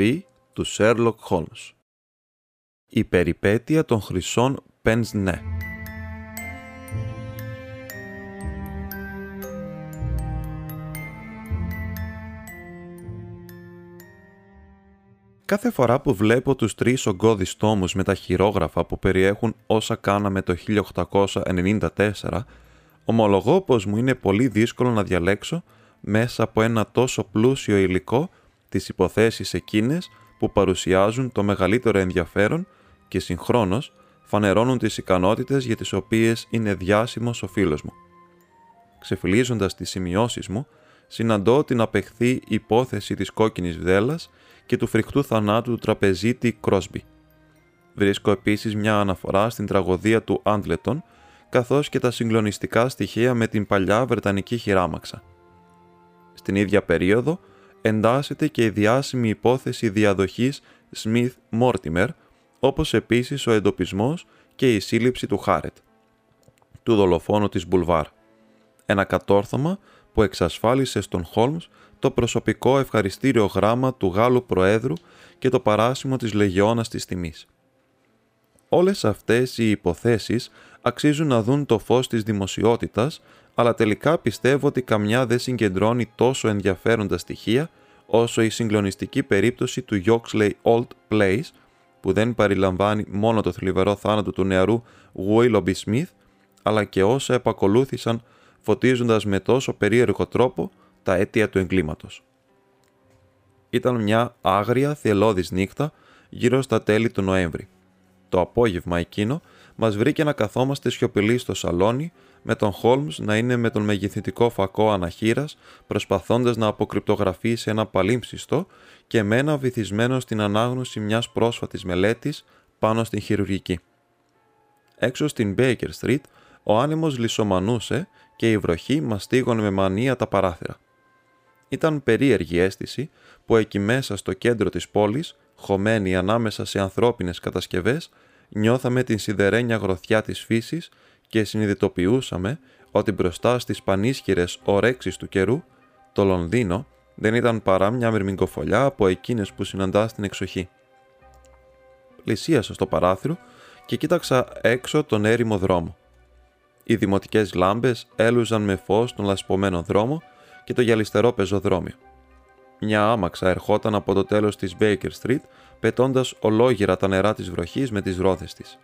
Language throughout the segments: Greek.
Επιστροφή του Sherlock Holmes. Η περιπέτεια των χρυσών Πενσνέ Κάθε φορά που βλέπω τους τρεις ογκώδεις τόμους με τα χειρόγραφα που περιέχουν όσα κάναμε το 1894, ομολογώ πως μου είναι πολύ δύσκολο να διαλέξω μέσα από ένα τόσο πλούσιο υλικό τις υποθέσεις εκείνες που παρουσιάζουν το μεγαλύτερο ενδιαφέρον και συγχρόνως φανερώνουν τις ικανότητες για τις οποίες είναι διάσημος ο φίλος μου. Ξεφυλίζοντας τις σημειώσεις μου, συναντώ την απεχθή υπόθεση της κόκκινης βδέλας και του φρικτού θανάτου του τραπεζίτη Κρόσμπι. Βρίσκω επίσης μια αναφορά στην τραγωδία του Άντλετον, καθώς και τα συγκλονιστικά στοιχεία με την παλιά Βρετανική χειράμαξα. Στην ίδια περίοδο εντάσσεται και η διάσημη υπόθεση διαδοχής Smith Mortimer, όπως επίσης ο εντοπισμός και η σύλληψη του Χάρετ, του δολοφόνου της Μπουλβάρ. Ένα κατόρθωμα που εξασφάλισε στον Χόλμς το προσωπικό ευχαριστήριο γράμμα του Γάλλου Προέδρου και το παράσημο της Λεγιώνας της Τιμής. Όλες αυτές οι υποθέσεις αξίζουν να δουν το φως της δημοσιότητας, αλλά τελικά πιστεύω ότι καμιά δεν συγκεντρώνει τόσο ενδιαφέροντα στοιχεία όσο η συγκλονιστική περίπτωση του Yoxley Old Place, που δεν περιλαμβάνει μόνο το θλιβερό θάνατο του νεαρού Willoughby Smith, αλλά και όσα επακολούθησαν φωτίζοντας με τόσο περίεργο τρόπο τα αίτια του εγκλήματος. Ήταν μια άγρια θελώδης νύχτα γύρω στα τέλη του Νοέμβρη. Το απόγευμα εκείνο μας βρήκε να καθόμαστε σιωπηλοί στο σαλόνι με τον Χόλμς να είναι με τον μεγεθυντικό φακό αναχείρας προσπαθώντας να αποκρυπτογραφήσει ένα παλίμψιστο και εμένα βυθισμένο στην ανάγνωση μιας πρόσφατης μελέτης πάνω στην χειρουργική. Έξω στην Baker Street ο άνεμος λισομανούσε και η βροχή μαστίγωνε με μανία τα παράθυρα. Ήταν περίεργη αίσθηση που εκεί μέσα στο κέντρο της πόλης, χωμένη ανάμεσα σε ανθρώπινες κατασκευές, νιώθαμε την σιδερένια γροθιά της φύσης και συνειδητοποιούσαμε ότι μπροστά στις πανίσχυρες ορέξεις του καιρού, το Λονδίνο δεν ήταν παρά μια μυρμηγκοφολιά από εκείνες που συναντά στην εξοχή. Πλησίασα στο παράθυρο και κοίταξα έξω τον έρημο δρόμο. Οι δημοτικές λάμπες έλουζαν με φως τον λασπωμένο δρόμο και το γυαλιστερό πεζοδρόμιο. Μια άμαξα ερχόταν από το τέλος της Baker Street, πετώντας ολόγυρα τα νερά της βροχής με τις ρόδες της.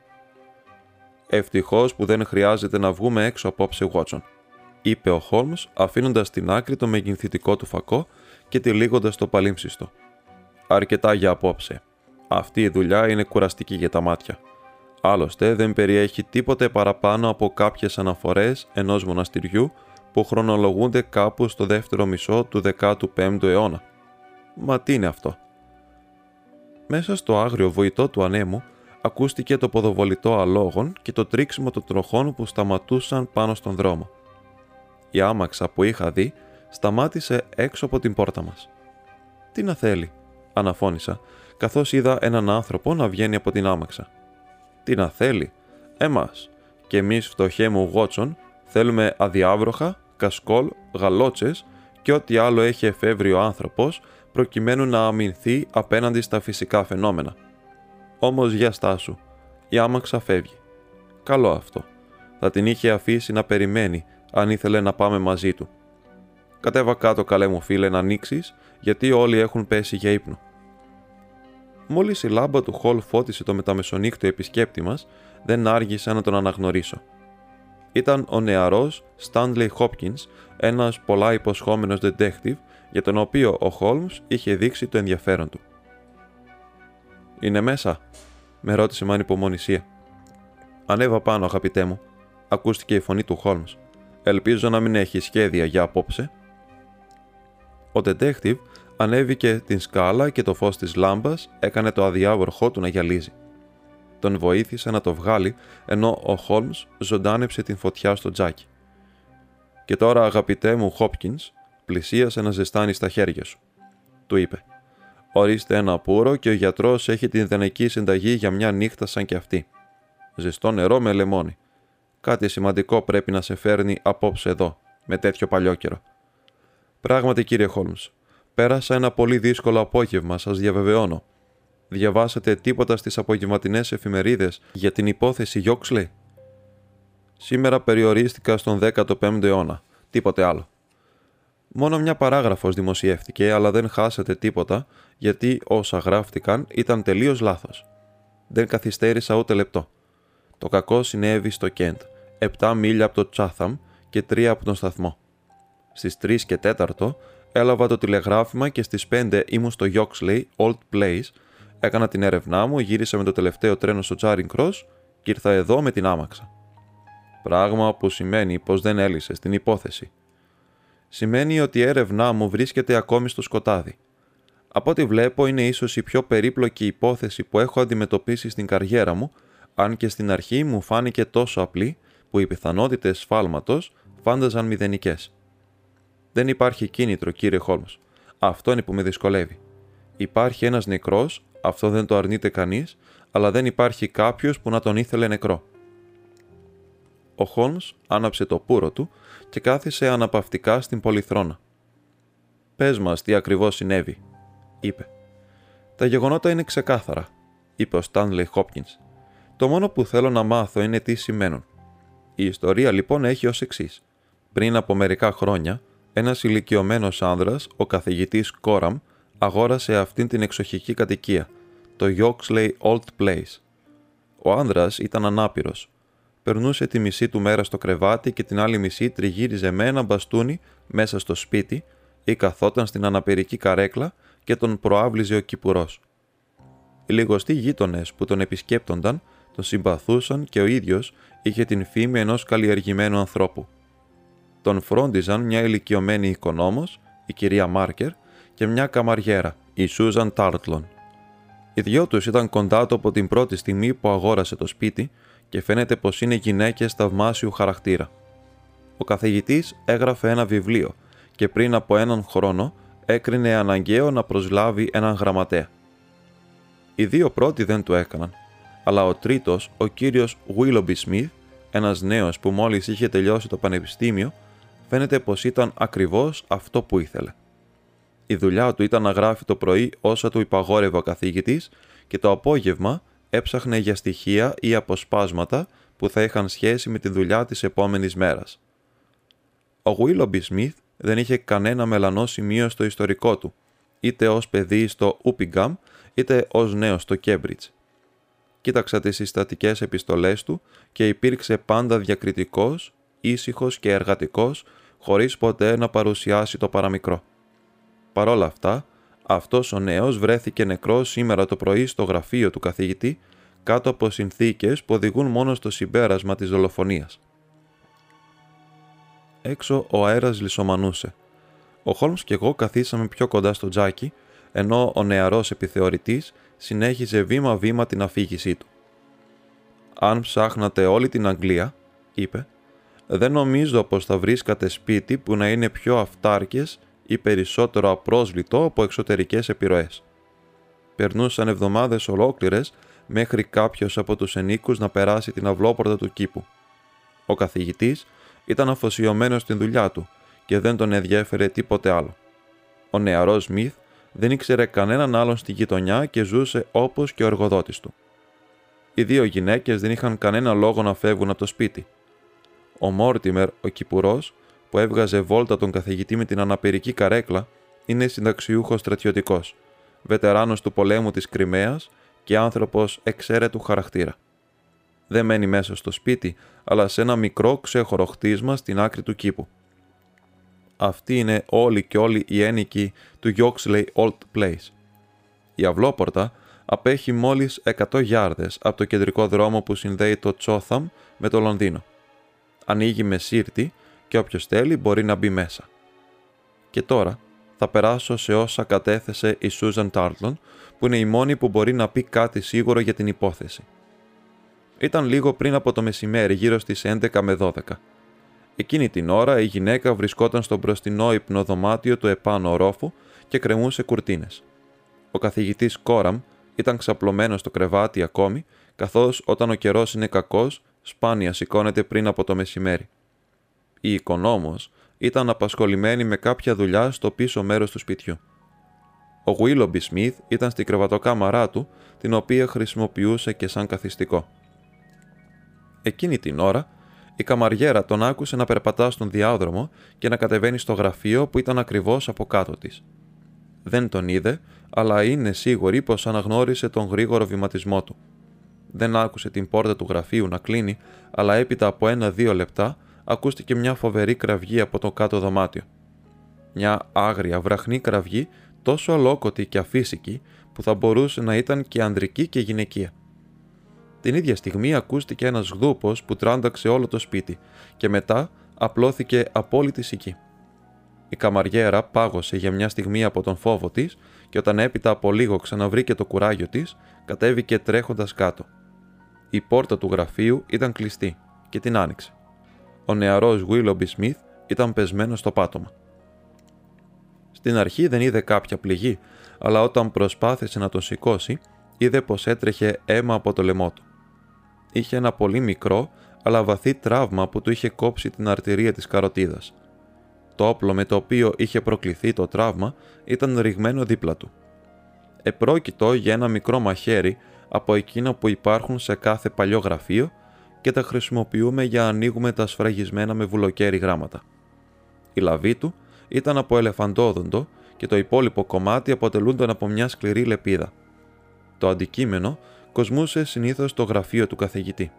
Ευτυχώς που δεν χρειάζεται να βγούμε έξω απόψε, Βότσον, είπε ο Χόλμ αφήνοντας στην άκρη το μεγενθητικό του φακό και τυλίγοντα το παλίμψιστο. Αρκετά για απόψε. Αυτή η δουλειά είναι κουραστική για τα μάτια. Άλλωστε δεν περιέχει τίποτε παραπάνω από κάποιες αναφορές ενός μοναστηριού που χρονολογούνται κάπου στο δεύτερο μισό του 15ου αιώνα. Μα τι είναι αυτό; Μέσα στο άγριο βοητό του ανέμου ακούστηκε το ποδοβολητό αλόγων και το τρίξιμο των τροχών που σταματούσαν πάνω στον δρόμο. Η άμαξα που είχα δει σταμάτησε έξω από την πόρτα μας. «Τι να θέλει», αναφώνησα, καθώς είδα έναν άνθρωπο να βγαίνει από την άμαξα. «Τι να θέλει, εμάς, και εμείς φτωχέ μου Γότσον θέλουμε αδιάβροχα, κασκόλ, γαλότσες και ό,τι άλλο έχει εφεύρει ο άνθρωπος προκειμένου να αμυνθεί απέναντι στα φυσικά φαινόμενα. Όμως για στάσου, η άμαξα φεύγει. Καλό αυτό. Θα την είχε αφήσει να περιμένει αν ήθελε να πάμε μαζί του. Κατέβα κάτω καλέ μου φίλε να ανοίξεις, γιατί όλοι έχουν πέσει για ύπνο. Μόλις η λάμπα του χολ φώτισε το μεταμεσονύκτιο επισκέπτη μας, δεν άργησα να τον αναγνωρίσω. Ήταν ο νεαρός Stanley Hopkins, ένας πολλά υποσχόμενος detective για τον οποίο ο Holmes είχε δείξει το ενδιαφέρον του. Είναι μέσα, με ρώτησε με ανυπομονησία. Ανέβα πάνω, αγαπητέ μου, ακούστηκε η φωνή του Χόλμ. Ελπίζω να μην έχει σχέδια για απόψε. Ο detective Ανέβηκε την σκάλα και το φως της λάμπας έκανε το αδιάβροχό του να γυαλίζει. Τον βοήθησε να το βγάλει, ενώ ο Χόλμς ζωντάνεψε την φωτιά στο τζάκι. «Και τώρα, αγαπητέ μου Χόπκινς, πλησίασε να ζεστάνει στα χέρια σου», του είπε. «Ορίστε ένα πουρο και ο γιατρός έχει την ιδανική συνταγή για μια νύχτα σαν και αυτή. Ζεστό νερό με λεμόνι. Κάτι σημαντικό πρέπει να σε φέρνει απόψε εδώ, με τέτοιο παλιό καιρό. Πράγματι, κύριε Χόλμς, πέρασα ένα πολύ δύσκολο απόγευμα, σας διαβεβαιώνω. Διαβάσατε τίποτα στις απογευματινές εφημερίδες για την υπόθεση Γιόξλε; Σήμερα περιορίστηκα στον 15ο αιώνα. Τίποτε άλλο. Μόνο μια παράγραφος δημοσιεύτηκε, αλλά δεν χάσατε τίποτα, γιατί όσα γράφτηκαν ήταν τελείως λάθος. Δεν καθυστέρησα ούτε λεπτό. Το κακό συνέβη στο Κέντ, 7 μίλια από το Τσάθαμ και 3 από τον σταθμό. Στις 3 και 4 έλαβα το τηλεγράφημα και στις 5 ήμουν στο Yoxley Old Place, έκανα την έρευνά μου, γύρισα με το τελευταίο τρένο στο Charing Cross και ήρθα εδώ με την άμαξα. Πράγμα που σημαίνει πως δεν έλυσε την υπόθεση. Σημαίνει ότι η έρευνά μου βρίσκεται ακόμη στο σκοτάδι. Από ό,τι βλέπω είναι ίσως η πιο περίπλοκη υπόθεση που έχω αντιμετωπίσει στην καριέρα μου, αν και στην αρχή μου φάνηκε τόσο απλή που οι πιθανότητες σφάλματος φάνταζαν μηδενικές. Δεν υπάρχει κίνητρο, κύριε Χόλμς. Αυτό είναι που με δυσκολεύει. Υπάρχει ένας νεκρός, αυτό δεν το αρνείται κανείς, αλλά δεν υπάρχει κάποιος που να τον ήθελε νεκρό. Ο Χόλμς άναψε το πουρο του και κάθισε αναπαυτικά στην πολυθρόνα. Πες μας τι ακριβώς συνέβη, είπε. Τα γεγονότα είναι ξεκάθαρα, είπε ο Στάνλεϊ Χόπκινς. Το μόνο που θέλω να μάθω είναι τι σημαίνουν. Η ιστορία λοιπόν έχει ως εξής. Πριν από μερικά χρόνια, ένας ηλικιωμένος άνδρας, ο καθηγητής Κόραμ, αγόρασε αυτήν την εξοχική κατοικία, το Yoxley Old Place. Ο άνδρας ήταν ανάπηρος. Περνούσε τη μισή του μέρα στο κρεβάτι και την άλλη μισή τριγύριζε με ένα μπαστούνι μέσα στο σπίτι ή καθόταν στην αναπηρική καρέκλα και τον προάβλιζε ο κυπουρός. Οι λιγοστοί γείτονες που τον επισκέπτονταν τον συμπαθούσαν και ο ίδιος είχε την φήμη ενός καλλιεργημένου ανθρώπου. Τον φρόντιζαν μια ηλικιωμένη οικονόμος, η κυρία Μάρκερ, και μια καμαριέρα, η Σούζαν Τάρτλον. Οι δυο τους ήταν κοντά του από την πρώτη στιγμή που αγόρασε το σπίτι και φαίνεται πως είναι γυναίκες θαυμάσιου χαρακτήρα. Ο καθηγητής έγραφε ένα βιβλίο και πριν από έναν χρόνο έκρινε αναγκαίο να προσλάβει έναν γραμματέα. Οι δύο πρώτοι δεν το έκαναν αλλά ο τρίτος, ο κύριος Willoughby Smith, ένας νέος που μόλις είχε τελειώσει το πανεπιστήμιο, φαίνεται πως ήταν ακριβώς αυτό που ήθελε. Η δουλειά του ήταν να γράφει το πρωί όσα του υπαγόρευε ο καθηγητής και το απόγευμα έψαχνε για στοιχεία ή αποσπάσματα που θα είχαν σχέση με τη δουλειά της επόμενης μέρας. Ο Willoughby Smith δεν είχε κανένα μελανό σημείο στο ιστορικό του, είτε ως παιδί στο Uppingham, είτε ως νέος στο Cambridge κοίταξα τις συστατικές επιστολές του και υπήρξε πάντα διακριτικός, ήσυχος και εργατικός, χωρίς ποτέ να παρουσιάσει το παραμικρό. Παρ' όλα αυτά, αυτός ο νέος βρέθηκε νεκρός σήμερα το πρωί στο γραφείο του καθηγητή, κάτω από συνθήκες που οδηγούν μόνο στο συμπέρασμα της δολοφονίας. Έξω ο αέρας λισομανούσε. Ο Χόλμς και εγώ καθίσαμε πιο κοντά στο τζάκι, ενώ ο νεαρός επιθεωρητής συνέχιζε βήμα-βήμα την αφήγησή του. «Αν ψάχνατε όλη την Αγγλία», είπε, «δεν νομίζω πως θα βρίσκατε σπίτι που να είναι πιο αυτάρκες ή περισσότερο απρόσβλητο από εξωτερικές επιρροές. Περνούσαν εβδομάδες ολόκληρες μέχρι κάποιος από τους ενίκους να περάσει την αυλόπορτα του κήπου. Ο καθηγητής ήταν αφοσιωμένος στην δουλειά του και δεν τον ενδιέφερε τίποτε άλλο. Ο νεαρός Μιθ δεν ήξερε κανέναν άλλον στη γειτονιά και ζούσε όπως και ο εργοδότης του. Οι δύο γυναίκες δεν είχαν κανένα λόγο να φεύγουν από το σπίτι. Ο Μόρτιμερ, ο Κυπουρός, που έβγαζε βόλτα τον καθηγητή με την αναπηρική καρέκλα, είναι συνταξιούχος στρατιωτικός, βετεράνος του πολέμου της Κρυμαίας και άνθρωπος εξαίρετου χαρακτήρα. Δεν μένει μέσα στο σπίτι, αλλά σε ένα μικρό ξέχωρο χτίσμα στην άκρη του κήπου. Αυτή είναι όλη και όλη η ένικη του Yoxley Old Place. Η αυλόπορτα απέχει μόλις 100 γιάρδες από το κεντρικό δρόμο που συνδέει το Τσόθαμ με το Λονδίνο. Ανοίγει με σύρτη και όποιος θέλει μπορεί να μπει μέσα. Και τώρα, θα περάσω σε όσα κατέθεσε η Σούζαν Τάρτλον, που είναι η μόνη που μπορεί να πει κάτι σίγουρο για την υπόθεση. Ήταν λίγο πριν από το μεσημέρι, γύρω στις 11 με 12. Εκείνη την ώρα η γυναίκα βρισκόταν στο μπροστινό υπνοδωμάτιο του επάνω ορόφου και κρεμούσε κουρτίνες. Ο καθηγητής Κόραμ ήταν ξαπλωμένος στο κρεβάτι ακόμη, καθώς όταν ο καιρός είναι κακός, σπάνια σηκώνεται πριν από το μεσημέρι. Η οικονόμος ήταν απασχολημένη με κάποια δουλειά στο πίσω μέρος του σπιτιού. Ο Γουίλομπι Σμιθ ήταν στην κρεβατοκάμαρά του, την οποία χρησιμοποιούσε και σαν καθιστικό. Εκείνη την ώρα, η καμαριέρα τον άκουσε να περπατά στον διάδρομο και να κατεβαίνει στο γραφείο που ήταν ακριβώς από κάτω της. Δεν τον είδε, αλλά είναι σίγουρη πως αναγνώρισε τον γρήγορο βηματισμό του. Δεν άκουσε την πόρτα του γραφείου να κλείνει, αλλά έπειτα από ένα-δύο λεπτά ακούστηκε μια φοβερή κραυγή από το κάτω δωμάτιο. Μια άγρια βραχνή κραυγή τόσο αλόκοτη και αφύσικη που θα μπορούσε να ήταν και ανδρική και γυναικεία. Την ίδια στιγμή ακούστηκε ένας γδούπος που τράνταξε όλο το σπίτι και μετά απλώθηκε απόλυτη σική. Η καμαριέρα πάγωσε για μια στιγμή από τον φόβο της και όταν έπειτα από λίγο ξαναβρήκε το κουράγιο της, κατέβηκε τρέχοντας κάτω. Η πόρτα του γραφείου ήταν κλειστή και την άνοιξε. Ο νεαρός Willoughby Smith ήταν πεσμένος στο πάτωμα. Στην αρχή δεν είδε κάποια πληγή, αλλά όταν προσπάθησε να τον σηκώσει, είδε πως έτρεχε αίμα από το λαιμό του. Είχε ένα πολύ μικρό, αλλά βαθύ τραύμα που του είχε κόψει την αρτηρία της καροτίδας. Το όπλο με το οποίο είχε προκληθεί το τραύμα ήταν ρηγμένο δίπλα του. Επρόκειτο για ένα μικρό μαχαίρι από εκείνα που υπάρχουν σε κάθε παλιό γραφείο και τα χρησιμοποιούμε για να ανοίγουμε τα σφραγισμένα με βουλοκαίρι γράμματα. Η λαβή του ήταν από ελεφαντόδοντο και το υπόλοιπο κομμάτι αποτελούνταν από μια σκληρή λεπίδα. Το αντικείμενο κοσμούσε συνήθως το γραφείο του καθηγητή.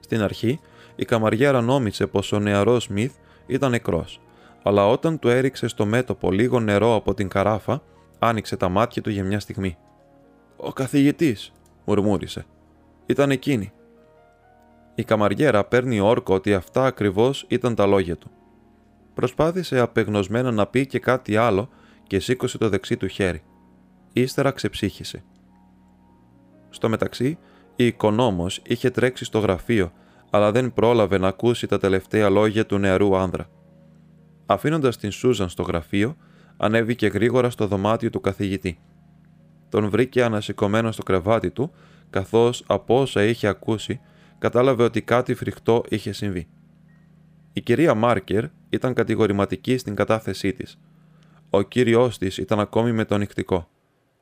Στην αρχή, η καμαριέρα νόμισε πως ο νεαρός Σμιθ ήταν νεκρός, αλλά όταν του έριξε στο μέτωπο λίγο νερό από την καράφα, άνοιξε τα μάτια του για μια στιγμή. «Ο καθηγητής», μουρμούρισε. «Ήταν εκείνη». Η καμαριέρα παίρνει όρκο ότι αυτά ακριβώς ήταν τα λόγια του. Προσπάθησε απεγνωσμένα να πει και κάτι άλλο και σήκωσε το δεξί του χέρι. Ύστερα ξεψύχησε. Στο μεταξύ, η οικονόμος είχε τρέξει στο γραφείο, αλλά δεν πρόλαβε να ακούσει τα τελευταία λόγια του νεαρού άνδρα. Αφήνοντας την Σούζαν στο γραφείο, ανέβηκε γρήγορα στο δωμάτιο του καθηγητή. Τον βρήκε ανασηκωμένο στο κρεβάτι του, καθώς από όσα είχε ακούσει, κατάλαβε ότι κάτι φρικτό είχε συμβεί. Η κυρία Μάρκερ ήταν κατηγορηματική στην κατάθεσή της. Ο κύριός της ήταν ακόμη με το νυχτικό.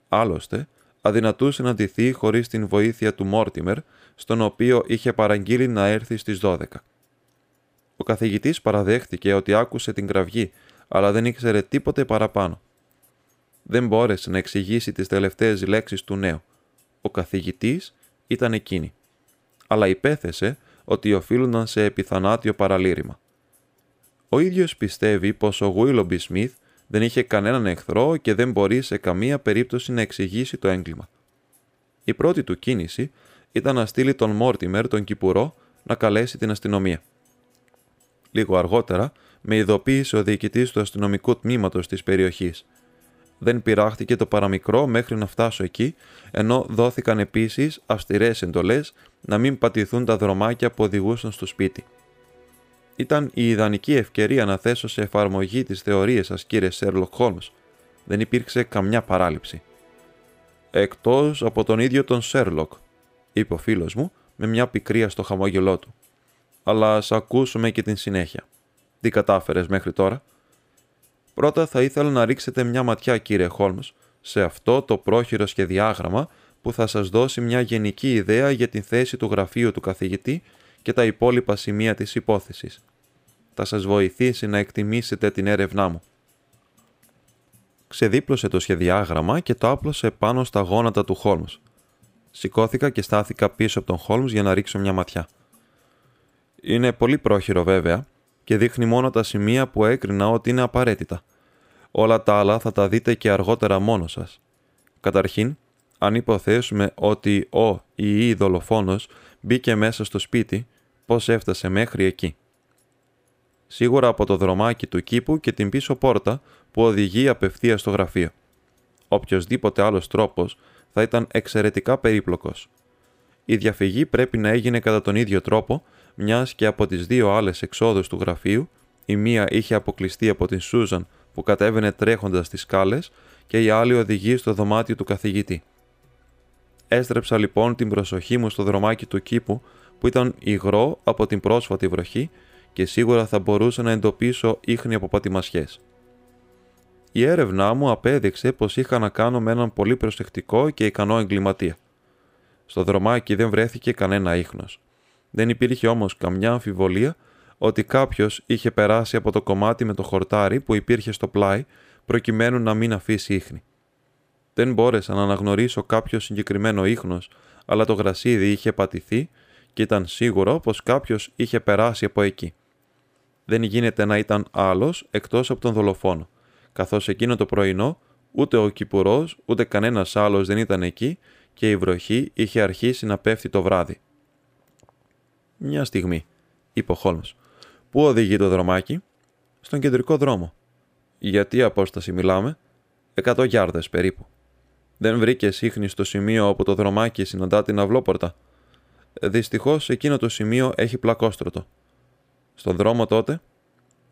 Άλλωστε, αδυνατούσε να ντυθεί χωρίς την βοήθεια του Μόρτιμερ, στον οποίο είχε παραγγείλει να έρθει στις 12. Ο καθηγητής παραδέχτηκε ότι άκουσε την κραυγή, αλλά δεν ήξερε τίποτε παραπάνω. Δεν μπόρεσε να εξηγήσει τις τελευταίες λέξεις του νέου. Ο καθηγητής ήταν εκείνη. Αλλά υπέθεσε ότι οφείλονταν σε επιθανάτιο παραλήρημα. Ο ίδιος πιστεύει πως ο Γουίλομπι Σμιθ δεν είχε κανέναν εχθρό και δεν μπορεί σε καμία περίπτωση να εξηγήσει το έγκλημα. Η πρώτη του κίνηση ήταν να στείλει τον Μόρτιμερ, τον Κυπουρό, να καλέσει την αστυνομία. Λίγο αργότερα, με ειδοποίησε ο διοικητής του αστυνομικού τμήματος της περιοχής. Δεν πειράχτηκε το παραμικρό μέχρι να φτάσω εκεί, ενώ δόθηκαν επίσης αυστηρές εντολές να μην πατηθούν τα δρομάκια που οδηγούσαν στο σπίτι. Ήταν η ιδανική ευκαιρία να θέσω σε εφαρμογή τις θεωρίες σας κύριε Σέρλοκ Χόλμς. Δεν υπήρξε καμιά παράληψη. Εκτός από τον ίδιο τον Σέρλοκ, είπε ο φίλος μου με μια πικρία στο χαμόγελό του. Αλλά ας ακούσουμε και την συνέχεια. Τι κατάφερες μέχρι τώρα; Πρώτα θα ήθελα να ρίξετε μια ματιά κύριε Χόλμς σε αυτό το πρόχειρο σχεδιάγραμμα που θα σας δώσει μια γενική ιδέα για την θέση του γραφείου του καθηγητή και τα υπόλοιπα σημεία της υπόθεσης. Θα σας βοηθήσει να εκτιμήσετε την έρευνά μου. Ξεδίπλωσε το σχεδιάγραμμα και το άπλωσε πάνω στα γόνατα του Χόλμς. Σηκώθηκα και στάθηκα πίσω από τον Χόλμς για να ρίξω μια ματιά. Είναι πολύ πρόχειρο βέβαια και δείχνει μόνο τα σημεία που έκρινα ότι είναι απαραίτητα. Όλα τα άλλα θα τα δείτε και αργότερα μόνος σας. Καταρχήν, αν υποθέσουμε ότι ο ή η δολοφόνος μπήκε μέσα στο σπίτι, πώς έφτασε μέχρι εκεί; σίγουρα από το δρομάκι του κήπου και την πίσω πόρτα που οδηγεί απευθείας στο γραφείο. Οποιοδήποτε άλλος τρόπος θα ήταν εξαιρετικά περίπλοκος. Η διαφυγή πρέπει να έγινε κατά τον ίδιο τρόπο, μιας και από τις δύο άλλες εξόδους του γραφείου, η μία είχε αποκλειστεί από την Σούζαν που κατέβαινε τρέχοντας στι σκάλες και η άλλη οδηγεί στο δωμάτιο του καθηγητή. Έστρεψα λοιπόν την προσοχή μου στο δρομάκι του κήπου που ήταν υγρό από την πρόσφατη βροχή και σίγουρα θα μπορούσα να εντοπίσω ίχνη από πατημασιές. Η έρευνά μου απέδειξε πως είχα να κάνω με έναν πολύ προσεκτικό και ικανό εγκληματία. Στο δρομάκι δεν βρέθηκε κανένα ίχνος. Δεν υπήρχε όμως καμιά αμφιβολία ότι κάποιος είχε περάσει από το κομμάτι με το χορτάρι που υπήρχε στο πλάι προκειμένου να μην αφήσει ίχνη. Δεν μπόρεσα να αναγνωρίσω κάποιο συγκεκριμένο ίχνος, αλλά το γρασίδι είχε πατηθεί και ήταν σίγουρο πως κάποιος είχε περάσει από εκεί. Δεν γίνεται να ήταν άλλος εκτός από τον δολοφόνο, καθώς εκείνο το πρωινό ούτε ο Κυπουρός ούτε κανένας άλλος δεν ήταν εκεί και η βροχή είχε αρχίσει να πέφτει το βράδυ. «Μια στιγμή», είπε ο Χόλμς. «Πού οδηγεί το δρομάκι» «Στον κεντρικό δρόμο». «Γιατί απόσταση μιλάμε» «Εκατό γιάρδες περίπου». «Δεν βρήκες ίχνη στο σημείο όπου το δρομάκι συναντά την αυλόπορτα» Δυστυχώς εκείνο το σημείο έχει πλακόστρωτο. Στον δρόμο τότε,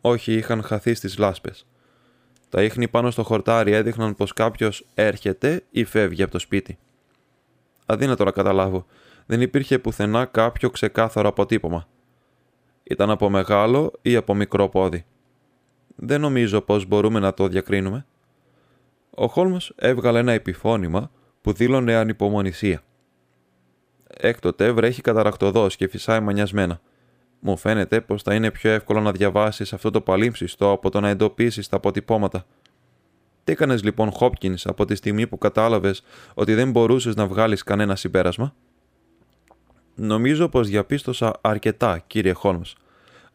όχι είχαν χαθεί στις λάσπες. Τα ίχνη πάνω στο χορτάρι έδειχναν πως κάποιος έρχεται ή φεύγει από το σπίτι. Αδύνατο να καταλάβω. Δεν υπήρχε πουθενά κάποιο ξεκάθαρο αποτύπωμα. Ήταν από μεγάλο ή από μικρό πόδι. Δεν νομίζω πως μπορούμε να το διακρίνουμε. Ο Χόλμς έβγαλε ένα επιφώνημα που δήλωνε ανυπομονησία. Έκτοτε βρέχει καταρακτοδός και φυσάει μανιασμένα. Μου φαίνεται πως θα είναι πιο εύκολο να διαβάσεις αυτό το παλίμψιστο από το να εντοπίσεις τα αποτυπώματα. Τι έκανες λοιπόν, Χόπκινς, από τη στιγμή που κατάλαβες ότι δεν μπορούσες να βγάλεις κανένα συμπέρασμα; Νομίζω πως διαπίστωσα αρκετά, κύριε Χόλμ.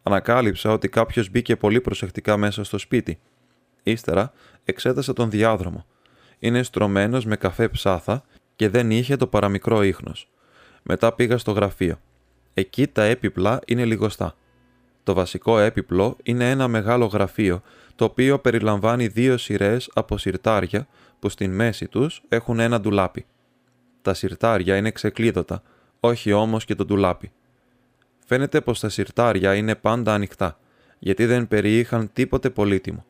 Ανακάλυψα ότι κάποιος μπήκε πολύ προσεκτικά μέσα στο σπίτι. Ύστερα εξέτασα τον διάδρομο. Είναι στρωμένος με καφέ ψάθα και δεν είχε το παραμικρό ίχνος. Μετά πήγα στο γραφείο. Εκεί τα έπιπλα είναι λιγοστά. Το βασικό έπιπλο είναι ένα μεγάλο γραφείο, το οποίο περιλαμβάνει δύο σειρές από συρτάρια που στην μέση τους έχουν ένα ντουλάπι. Τα συρτάρια είναι ξεκλείδωτα, όχι όμως και το ντουλάπι. Φαίνεται πως τα συρτάρια είναι πάντα ανοιχτά, γιατί δεν περιείχαν τίποτε πολύτιμο.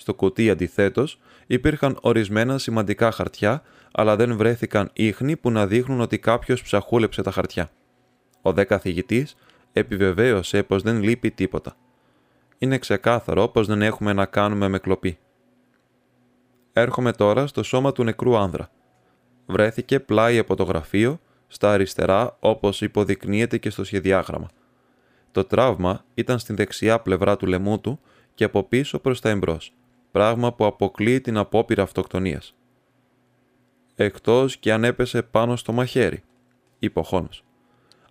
Στο κουτί αντιθέτως υπήρχαν ορισμένα σημαντικά χαρτιά, αλλά δεν βρέθηκαν ίχνη που να δείχνουν ότι κάποιος ψαχούλεψε τα χαρτιά. Ο δε καθηγητή επιβεβαίωσε πως δεν λείπει τίποτα. Είναι ξεκάθαρο πως δεν έχουμε να κάνουμε με κλοπή. Έρχομαι τώρα στο σώμα του νεκρού άνδρα. Βρέθηκε πλάι από το γραφείο, στα αριστερά όπως υποδεικνύεται και στο σχεδιάγραμμα. Το τραύμα ήταν στην δεξιά πλευρά του λαιμού του και από πίσω προς τα εμπρός πράγμα που αποκλείει την απόπειρα αυτοκτονίας. Εκτός και αν έπεσε πάνω στο μαχαίρι, είπε ο Χόνος.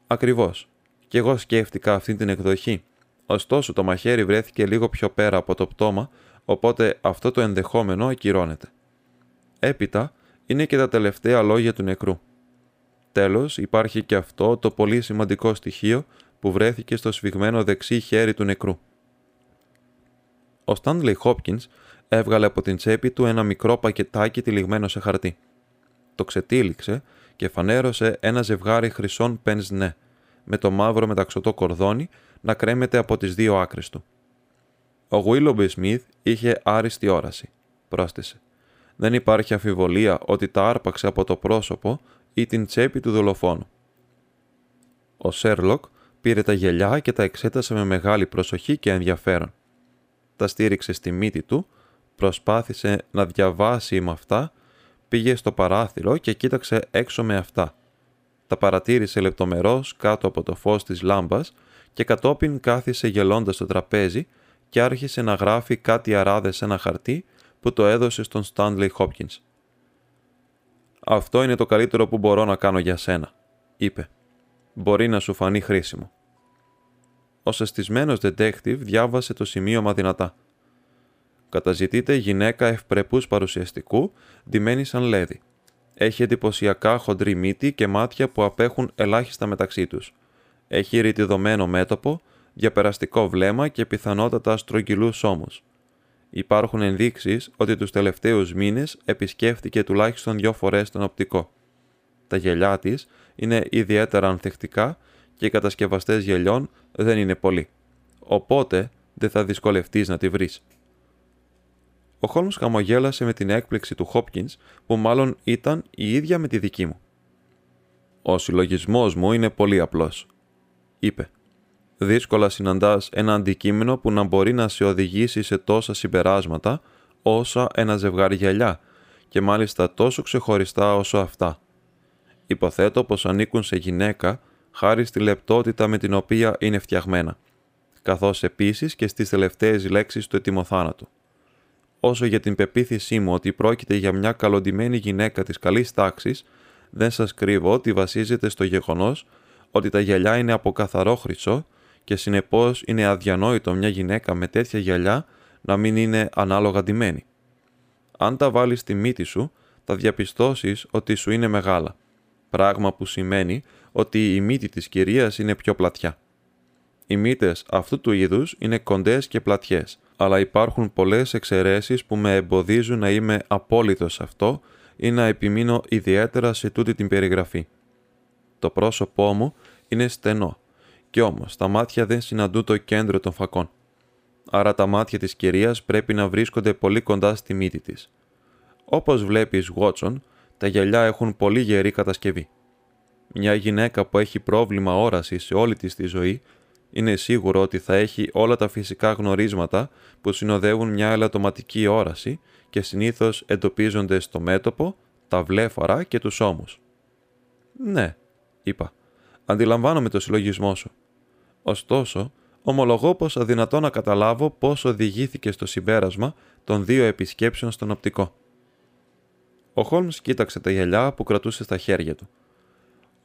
Ακριβώς. Κι εγώ σκέφτηκα αυτή την εκδοχή. Ωστόσο το μαχαίρι βρέθηκε λίγο πιο πέρα από το πτώμα, οπότε αυτό το ενδεχόμενο ακυρώνεται. Έπειτα είναι και τα τελευταία λόγια του νεκρού. Τέλος υπάρχει και αυτό το πολύ σημαντικό στοιχείο που βρέθηκε στο σφιγμένο δεξί χέρι του νεκρού. Ο Στάντλεϊ Χόπκινς έβγαλε από την τσέπη του ένα μικρό πακετάκι τυλιγμένο σε χαρτί. Το ξετύλιξε και φανέρωσε ένα ζευγάρι χρυσών πενσνέ, με το μαύρο μεταξωτό κορδόνι να κρέμεται από τις δύο άκρες του. Ο Γουίλομπι Σμιθ είχε άριστη όραση, πρόσθεσε. Δεν υπάρχει αφιβολία ότι τα άρπαξε από το πρόσωπο ή την τσέπη του δολοφόνου. Ο Σέρλοκ πήρε τα γελιά και τα εξέτασε με μεγάλη προσοχή και ενδιαφέρον. Τα στήριξε στη μύτη του Προσπάθησε να διαβάσει με αυτά, πήγε στο παράθυρο και κοίταξε έξω με αυτά. Τα παρατήρησε λεπτομερώς κάτω από το φως της λάμπας και κατόπιν κάθισε γελώντας στο τραπέζι και άρχισε να γράφει κάτι αράδες σε ένα χαρτί που το έδωσε στον Stanley Hopkins. «Αυτό είναι το καλύτερο που μπορώ να κάνω για σένα», είπε. «Μπορεί να σου φανεί χρήσιμο». Ο σεστισμένος detective διάβασε το σημείωμα δυνατά. Καταζητείται γυναίκα ευπρεπούς παρουσιαστικού, ντυμένη σαν λέδι. Έχει εντυπωσιακά χοντρή μύτη και μάτια που απέχουν ελάχιστα μεταξύ τους. Έχει ρητιδωμένο μέτωπο, διαπεραστικό βλέμμα και πιθανότατα στρογγυλούς ώμους. Υπάρχουν ενδείξεις ότι τους τελευταίους μήνες επισκέφτηκε τουλάχιστον δύο φορές τον οπτικό. Τα γελιά της είναι ιδιαίτερα ανθεκτικά και οι κατασκευαστές γελιών δεν είναι πολλοί. Οπότε δεν θα δυσκολευτείς να τη βρεις. Ο Χόλμς χαμογέλασε με την έκπληξη του Χόπκινς που μάλλον ήταν η ίδια με τη δική μου. «Ο συλλογισμός μου είναι πολύ απλός», είπε. «Δύσκολα συναντάς ένα αντικείμενο που να μπορεί να σε οδηγήσει σε τόσα συμπεράσματα όσα ένα ζευγάρι γυαλιά και μάλιστα τόσο ξεχωριστά όσο αυτά. Υποθέτω πως ανήκουν σε γυναίκα χάρη στη λεπτότητα με την οποία είναι φτιαγμένα, καθώς επίσης και στις τελευταίες λέξεις του ετοιμοθάνατου όσο για την πεποίθησή μου ότι πρόκειται για μια καλοντημένη γυναίκα της καλής τάξης, δεν σας κρύβω ότι βασίζεται στο γεγονός ότι τα γυαλιά είναι από καθαρό χρυσό και συνεπώς είναι αδιανόητο μια γυναίκα με τέτοια γυαλιά να μην είναι ανάλογα ντυμένη. Αν τα βάλεις στη μύτη σου, θα διαπιστώσεις ότι σου είναι μεγάλα, πράγμα που σημαίνει ότι η μύτη της κυρίας είναι πιο πλατιά. Οι μύτες αυτού του είδους είναι κοντές και πλατιές, αλλά υπάρχουν πολλές εξαιρέσεις που με εμποδίζουν να είμαι απόλυτος σε αυτό ή να επιμείνω ιδιαίτερα σε τούτη την περιγραφή. Το πρόσωπό μου είναι στενό και όμως τα μάτια δεν συναντούν το κέντρο των φακών. Άρα τα μάτια της κυρίας πρέπει να βρίσκονται πολύ κοντά στη μύτη της. Όπως βλέπεις, Watson, τα γυαλιά έχουν πολύ γερή κατασκευή. Μια γυναίκα που έχει πρόβλημα όρασης σε όλη της τη ζωή είναι σίγουρο ότι θα έχει όλα τα φυσικά γνωρίσματα που συνοδεύουν μια ελαττωματική όραση και συνήθως εντοπίζονται στο μέτωπο, τα βλέφαρα και τους ώμους. «Ναι», είπα, «αντιλαμβάνομαι το συλλογισμό σου. Ωστόσο, ομολογώ πως αδυνατό να καταλάβω πώς οδηγήθηκε στο συμπέρασμα των δύο επισκέψεων στον οπτικό». Ο Χόλμς κοίταξε τα γυαλιά που κρατούσε στα χέρια του.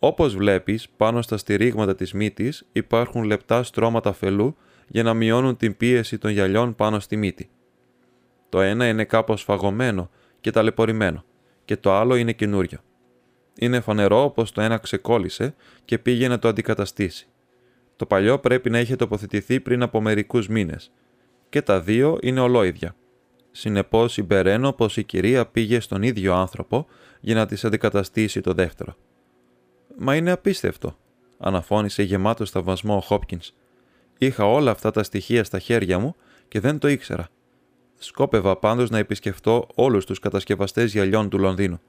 Όπως βλέπεις, πάνω στα στηρίγματα της μύτης υπάρχουν λεπτά στρώματα φελού για να μειώνουν την πίεση των γυαλιών πάνω στη μύτη. Το ένα είναι κάπως φαγωμένο και ταλαιπωρημένο και το άλλο είναι καινούριο. Είναι φανερό πως το ένα ξεκόλλησε και πήγε να το αντικαταστήσει. Το παλιό πρέπει να είχε τοποθετηθεί πριν από μερικούς μήνες και τα δύο είναι ολόιδια. Συνεπώς συμπεραίνω πως η κυρία πήγε στον ίδιο άνθρωπο για να της αντικαταστήσει το δεύτερο. Μα είναι απίστευτο, αναφώνησε γεμάτος σταυμασμό ο Χόπκινς. Είχα όλα αυτά τα στοιχεία στα χέρια μου και δεν το ήξερα. Σκόπευα πάντως να επισκεφτώ όλους τους κατασκευαστές γυαλιών του Λονδίνου.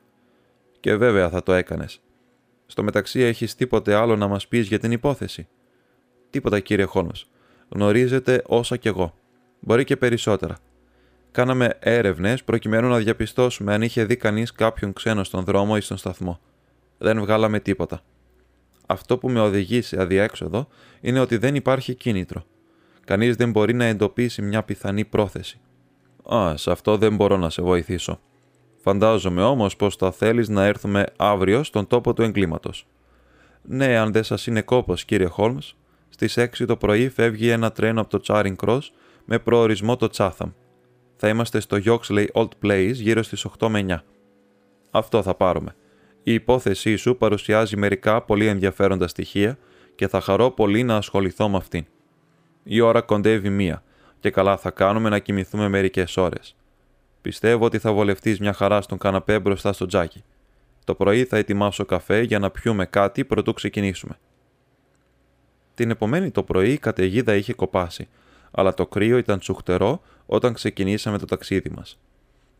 Και βέβαια θα το έκανες. Στο μεταξύ έχεις τίποτε άλλο να μας πεις για την υπόθεση; Τίποτα κύριε Χόλμς. Γνωρίζετε όσα κι εγώ. Μπορεί και περισσότερα. Κάναμε έρευνες προκειμένου να διαπιστώσουμε αν είχε δει κανείς κάποιον ξένο στον δρόμο ή στον σταθμό δεν βγάλαμε τίποτα. Αυτό που με οδηγεί σε αδιέξοδο είναι ότι δεν υπάρχει κίνητρο. Κανείς δεν μπορεί να εντοπίσει μια πιθανή πρόθεση. Α, σε αυτό δεν μπορώ να σε βοηθήσω. Φαντάζομαι όμως πως θα θέλεις να έρθουμε αύριο στον τόπο του εγκλήματος. Ναι, αν δεν σας είναι κόπος, κύριε Χόλμς, στις 6 το πρωί φεύγει ένα τρένο από το Charing Cross με προορισμό το Chatham. Θα είμαστε στο Yoxley Old Place γύρω στις 8 με 9. Αυτό θα πάρουμε. Η υπόθεσή σου παρουσιάζει μερικά πολύ ενδιαφέροντα στοιχεία και θα χαρώ πολύ να ασχοληθώ με αυτήν. Η ώρα κοντεύει μία και καλά θα κάνουμε να κοιμηθούμε μερικές ώρες. Πιστεύω ότι θα βολευτείς μια χαρά στον καναπέ μπροστά στο τζάκι. Το πρωί θα ετοιμάσω καφέ για να πιούμε κάτι προτού ξεκινήσουμε. Την επομένη το πρωί η καταιγίδα είχε κοπάσει, αλλά το κρύο ήταν τσουχτερό όταν ξεκινήσαμε το ταξίδι μας.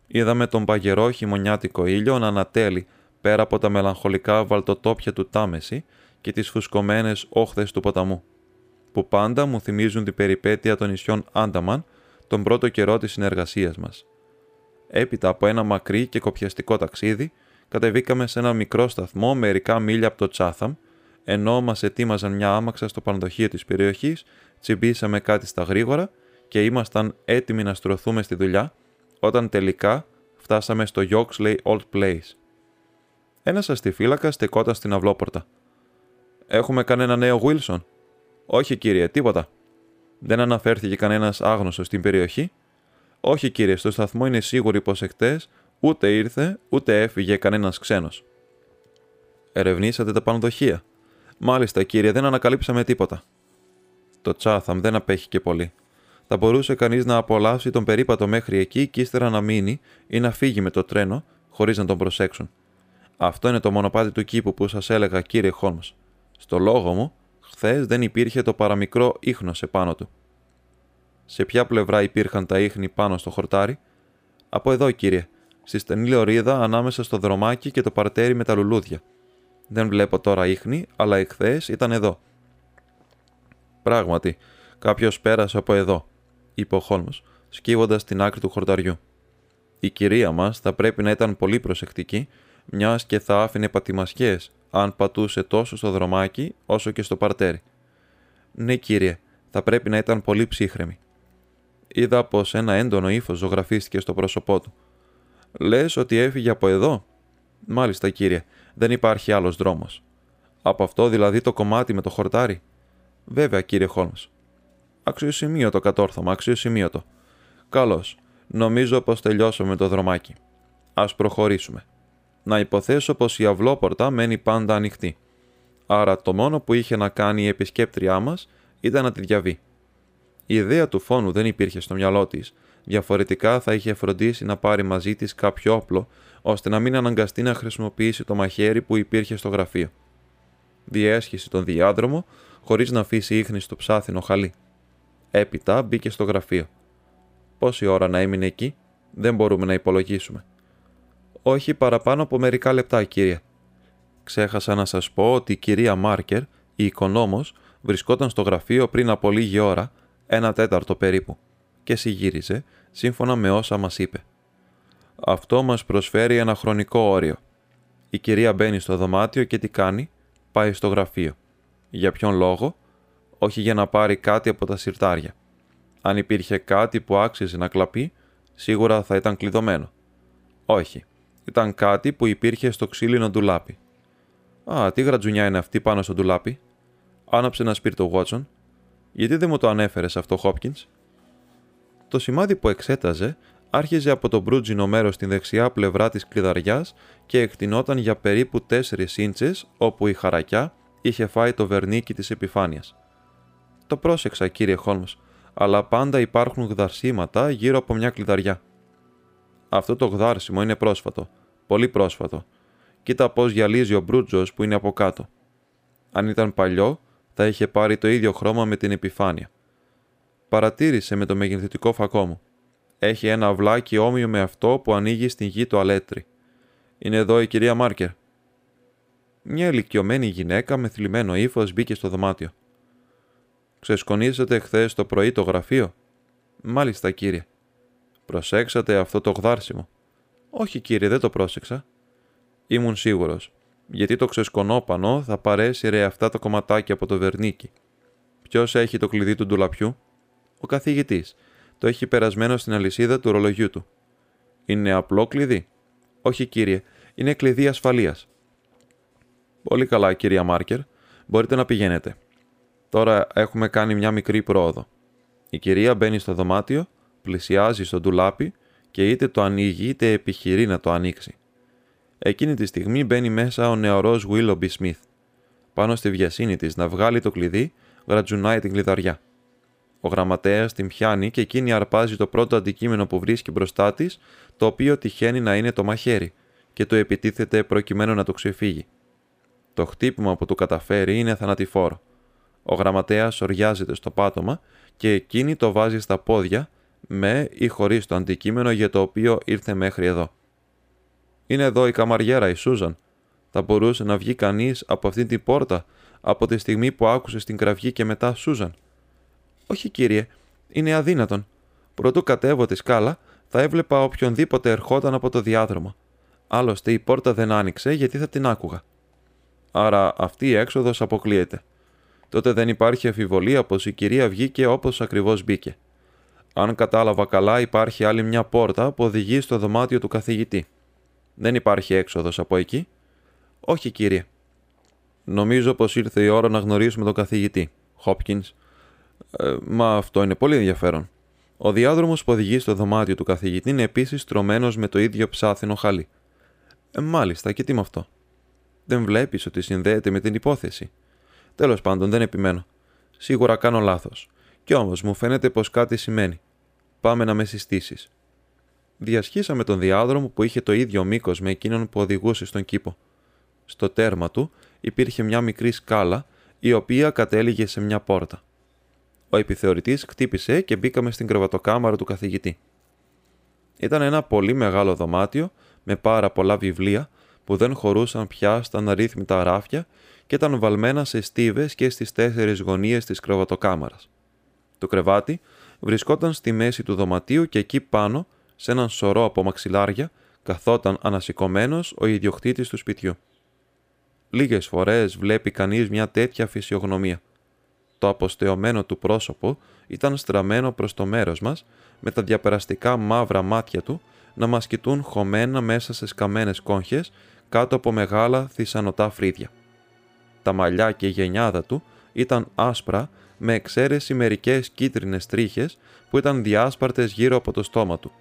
Είδαμε τον παγερό χειμωνιάτικο ήλιο να ανατέλει πέρα από τα μελαγχολικά βαλτοτόπια του Τάμεση και τις φουσκωμένες όχθες του ποταμού, που πάντα μου θυμίζουν την περιπέτεια των νησιών Άνταμαν τον πρώτο καιρό της συνεργασίας μας. Έπειτα από ένα μακρύ και κοπιαστικό ταξίδι, κατεβήκαμε σε ένα μικρό σταθμό μερικά μίλια από το Τσάθαμ, ενώ μας ετοίμαζαν μια άμαξα στο πανδοχείο της περιοχής, τσιμπήσαμε κάτι στα γρήγορα και ήμασταν έτοιμοι να στρωθούμε στη δουλειά, όταν τελικά φτάσαμε στο Yoxley Old Place. Ένα αστιφύλακα στεκόταν στην αυλόπορτα. Έχουμε κανένα νέο Wilson. Όχι, κύριε, τίποτα. Δεν αναφέρθηκε κανένας άγνωστος στην περιοχή. Όχι, κύριε, στο σταθμό είναι σίγουροι πως εχθές ούτε ήρθε ούτε έφυγε κανένας ξένος. Ερευνήσατε τα πανδοχεία. Μάλιστα, κύριε, δεν ανακαλύψαμε τίποτα. Το Τσάθαμ δεν απέχει και πολύ. Θα μπορούσε κανείς να απολαύσει τον περίπατο μέχρι εκεί και ύστερα να μείνει ή να φύγει με το τρένο χωρίς να τον προσέξουν. Αυτό είναι το μονοπάτι του κήπου που σας έλεγα, κύριε Χόλμ. Στο λόγο μου, χθες δεν υπήρχε το παραμικρό ίχνος επάνω του. Σε ποια πλευρά υπήρχαν τα ίχνη πάνω στο χορτάρι, Από εδώ, κύριε, στη στενή λωρίδα ανάμεσα στο δρομάκι και το παρτέρι με τα λουλούδια. Δεν βλέπω τώρα ίχνη, αλλά εχθές ήταν εδώ. Πράγματι, κάποιος πέρασε από εδώ, είπε ο Χόλμ, σκύβοντας την άκρη του χορταριού. Η κυρία μας θα πρέπει να ήταν πολύ προσεκτική, μιας και θα άφηνε πατημασιές αν πατούσε τόσο στο δρομάκι όσο και στο παρτέρι. Ναι, κύριε, θα πρέπει να ήταν πολύ ψύχρεμη. Είδα πως ένα έντονο ύφος ζωγραφίστηκε στο πρόσωπό του. Λες ότι έφυγε από εδώ; Μάλιστα, κύριε, δεν υπάρχει άλλος δρόμος. Από αυτό δηλαδή το κομμάτι με το χορτάρι; Βέβαια, κύριε Χόλμς. Αξιοσημείωτο κατόρθωμα, αξιοσημείωτο. Καλώς. Νομίζω πως τελειώσαμε το δρομάκι. Α προχωρήσουμε. Να υποθέσω πως η αυλόπορτα μένει πάντα ανοιχτή. Άρα το μόνο που είχε να κάνει η επισκέπτριά μας ήταν να τη διαβεί. Η ιδέα του φόνου δεν υπήρχε στο μυαλό της, διαφορετικά θα είχε φροντίσει να πάρει μαζί της κάποιο όπλο, ώστε να μην αναγκαστεί να χρησιμοποιήσει το μαχαίρι που υπήρχε στο γραφείο. Διέσχισε τον διάδρομο, χωρίς να αφήσει ίχνη στο ψάθινο χαλί. Έπειτα μπήκε στο γραφείο. Πόση ώρα να έμεινε εκεί, δεν μπορούμε να υπολογίσουμε. Όχι παραπάνω από μερικά λεπτά, κύριε. Ξέχασα να σας πω ότι η κυρία Μάρκερ, η οικονόμος, βρισκόταν στο γραφείο πριν από λίγη ώρα, ένα τέταρτο περίπου, και συγύριζε, σύμφωνα με όσα μας είπε. Αυτό μας προσφέρει ένα χρονικό όριο. Η κυρία μπαίνει στο δωμάτιο και τι κάνει, πάει στο γραφείο. Για ποιον λόγο, όχι για να πάρει κάτι από τα συρτάρια. Αν υπήρχε κάτι που άξιζε να κλαπεί, σίγουρα θα ήταν κλειδωμένο. Όχι, ήταν κάτι που υπήρχε στο ξύλινο ντουλάπι. Α, τι γρατζουνιά είναι αυτή πάνω στο ντουλάπι. Άναψε ένας σπίρτο Βότσον. Γιατί δεν μου το ανέφερες αυτό, Χόπκιν. Το σημάδι που εξέταζε άρχιζε από το μπρούτζινο μέρος στην δεξιά πλευρά της κλειδαριάς και εκτινόταν για περίπου 4 ίντσες όπου η χαρακιά είχε φάει το βερνίκι της επιφάνειας. Το πρόσεξα, κύριε Χόλμ, αλλά πάντα υπάρχουν γδαρσίματα γύρω από μια κλειδαριά. Αυτό το γδάρσιμο είναι πρόσφατο. Πολύ πρόσφατο. Κοίτα πώς γυαλίζει ο μπρούτζος που είναι από κάτω. Αν ήταν παλιό, θα είχε πάρει το ίδιο χρώμα με την επιφάνεια. Παρατήρησε με το μεγενθητικό φακό μου. Έχει ένα αυλάκι όμοιο με αυτό που ανοίγει στην γη το αλέτρι. Είναι εδώ η κυρία Μάρκερ. Μια ηλικιωμένη γυναίκα με θλιμμένο ύφος μπήκε στο δωμάτιο. Ξεσκονίσατε χθες το πρωί το γραφείο; Μάλιστα, κύριε. Προσέξατε αυτό το γδάρσιμο. Όχι, κύριε, δεν το πρόσεξα. Ήμουν σίγουρος, γιατί το ξεσκονόπανο θα παρέσει ρε αυτά τα κομματάκια από το βερνίκι. Ποιος έχει το κλειδί του ντουλαπιού, Ο καθηγητής. Το έχει περασμένο στην αλυσίδα του ρολογιού του. Είναι απλό κλειδί; Όχι, κύριε, είναι κλειδί ασφαλείας. Πολύ καλά, κυρία Μάρκερ. Μπορείτε να πηγαίνετε. Τώρα έχουμε κάνει μια μικρή πρόοδο. Η κυρία μπαίνει στο δωμάτιο, πλησιάζει στο ντουλάπι και είτε το ανοίγει είτε επιχειρεί να το ανοίξει. Εκείνη τη στιγμή μπαίνει μέσα ο νεαρός Willoughby Smith. Πάνω στη βιασύνη της να βγάλει το κλειδί, γρατζουνάει την κλειδαριά. Ο γραμματέας την πιάνει και εκείνη αρπάζει το πρώτο αντικείμενο που βρίσκει μπροστά της, το οποίο τυχαίνει να είναι το μαχαίρι, και το επιτίθεται προκειμένου να το ξεφύγει. Το χτύπημα που του καταφέρει είναι θανατηφόρο. Ο γραμματέας οριάζεται στο πάτωμα και εκείνη το βάζει στα πόδια με ή χωρίς το αντικείμενο για το οποίο ήρθε μέχρι εδώ. Είναι εδώ η καμαριέρα, η Σούζαν. Θα μπορούσε να βγει κανείς από αυτή την πόρτα από τη στιγμή που άκουσε στην κραυγή και μετά Σούζαν. Όχι, κύριε, είναι αδύνατον. Πρωτού κατέβω τη σκάλα, θα έβλεπα οποιονδήποτε ερχόταν από το διάδρομο. Άλλωστε η πόρτα δεν άνοιξε γιατί θα την άκουγα. Άρα αυτή η έξοδος αποκλείεται. Τότε δεν υπάρχει αφιβολία πως η κυρία βγήκε όπως ακριβώς μπήκε. Αν κατάλαβα καλά, υπάρχει άλλη μια πόρτα που οδηγεί στο δωμάτιο του καθηγητή. Δεν υπάρχει έξοδος από εκεί. Όχι, κύριε. Νομίζω πως ήρθε η ώρα να γνωρίσουμε τον καθηγητή, Χόπκιν. Ε, μα αυτό είναι πολύ ενδιαφέρον. Ο διάδρομος που οδηγεί στο δωμάτιο του καθηγητή είναι επίσης τρωμένο με το ίδιο ψάθινο χαλί. Ε, μάλιστα, και τι με αυτό. Δεν βλέπεις ότι συνδέεται με την υπόθεση. Τέλος πάντων, δεν επιμένω. Σίγουρα κάνω λάθος. Κι όμως μου φαίνεται πως κάτι σημαίνει. Πάμε να με συστήσεις. Διασχίσαμε τον διάδρομο που είχε το ίδιο μήκος με εκείνον που οδηγούσε στον κήπο. Στο τέρμα του υπήρχε μια μικρή σκάλα, η οποία κατέληγε σε μια πόρτα. Ο επιθεωρητής χτύπησε και μπήκαμε στην κρεβατοκάμαρα του καθηγητή. Ήταν ένα πολύ μεγάλο δωμάτιο με πάρα πολλά βιβλία που δεν χωρούσαν πια στα αναρρύθμιτα ράφια και ήταν βαλμένα σε στίβες και στις τέσσερις γωνίες της κρεβατοκάμαρας. Το κρεβάτι βρισκόταν στη μέση του δωματίου και εκεί πάνω, σε έναν σωρό από μαξιλάρια, καθόταν ανασηκωμένος ο ιδιοκτήτης του σπιτιού. Λίγες φορές βλέπει κανείς μια τέτοια φυσιογνωμία. Το αποστεωμένο του πρόσωπο ήταν στραμμένο προς το μέρος μας, με τα διαπεραστικά μαύρα μάτια του να μας κοιτούν χωμένα μέσα σε σκαμμένες κόγχες κάτω από μεγάλα θυσανοτά φρύδια. Τα μαλλιά και η γενιάδα του ήταν άσπρα με εξαίρεση μερικές κίτρινες τρίχες που ήταν διάσπαρτες γύρω από το στόμα του.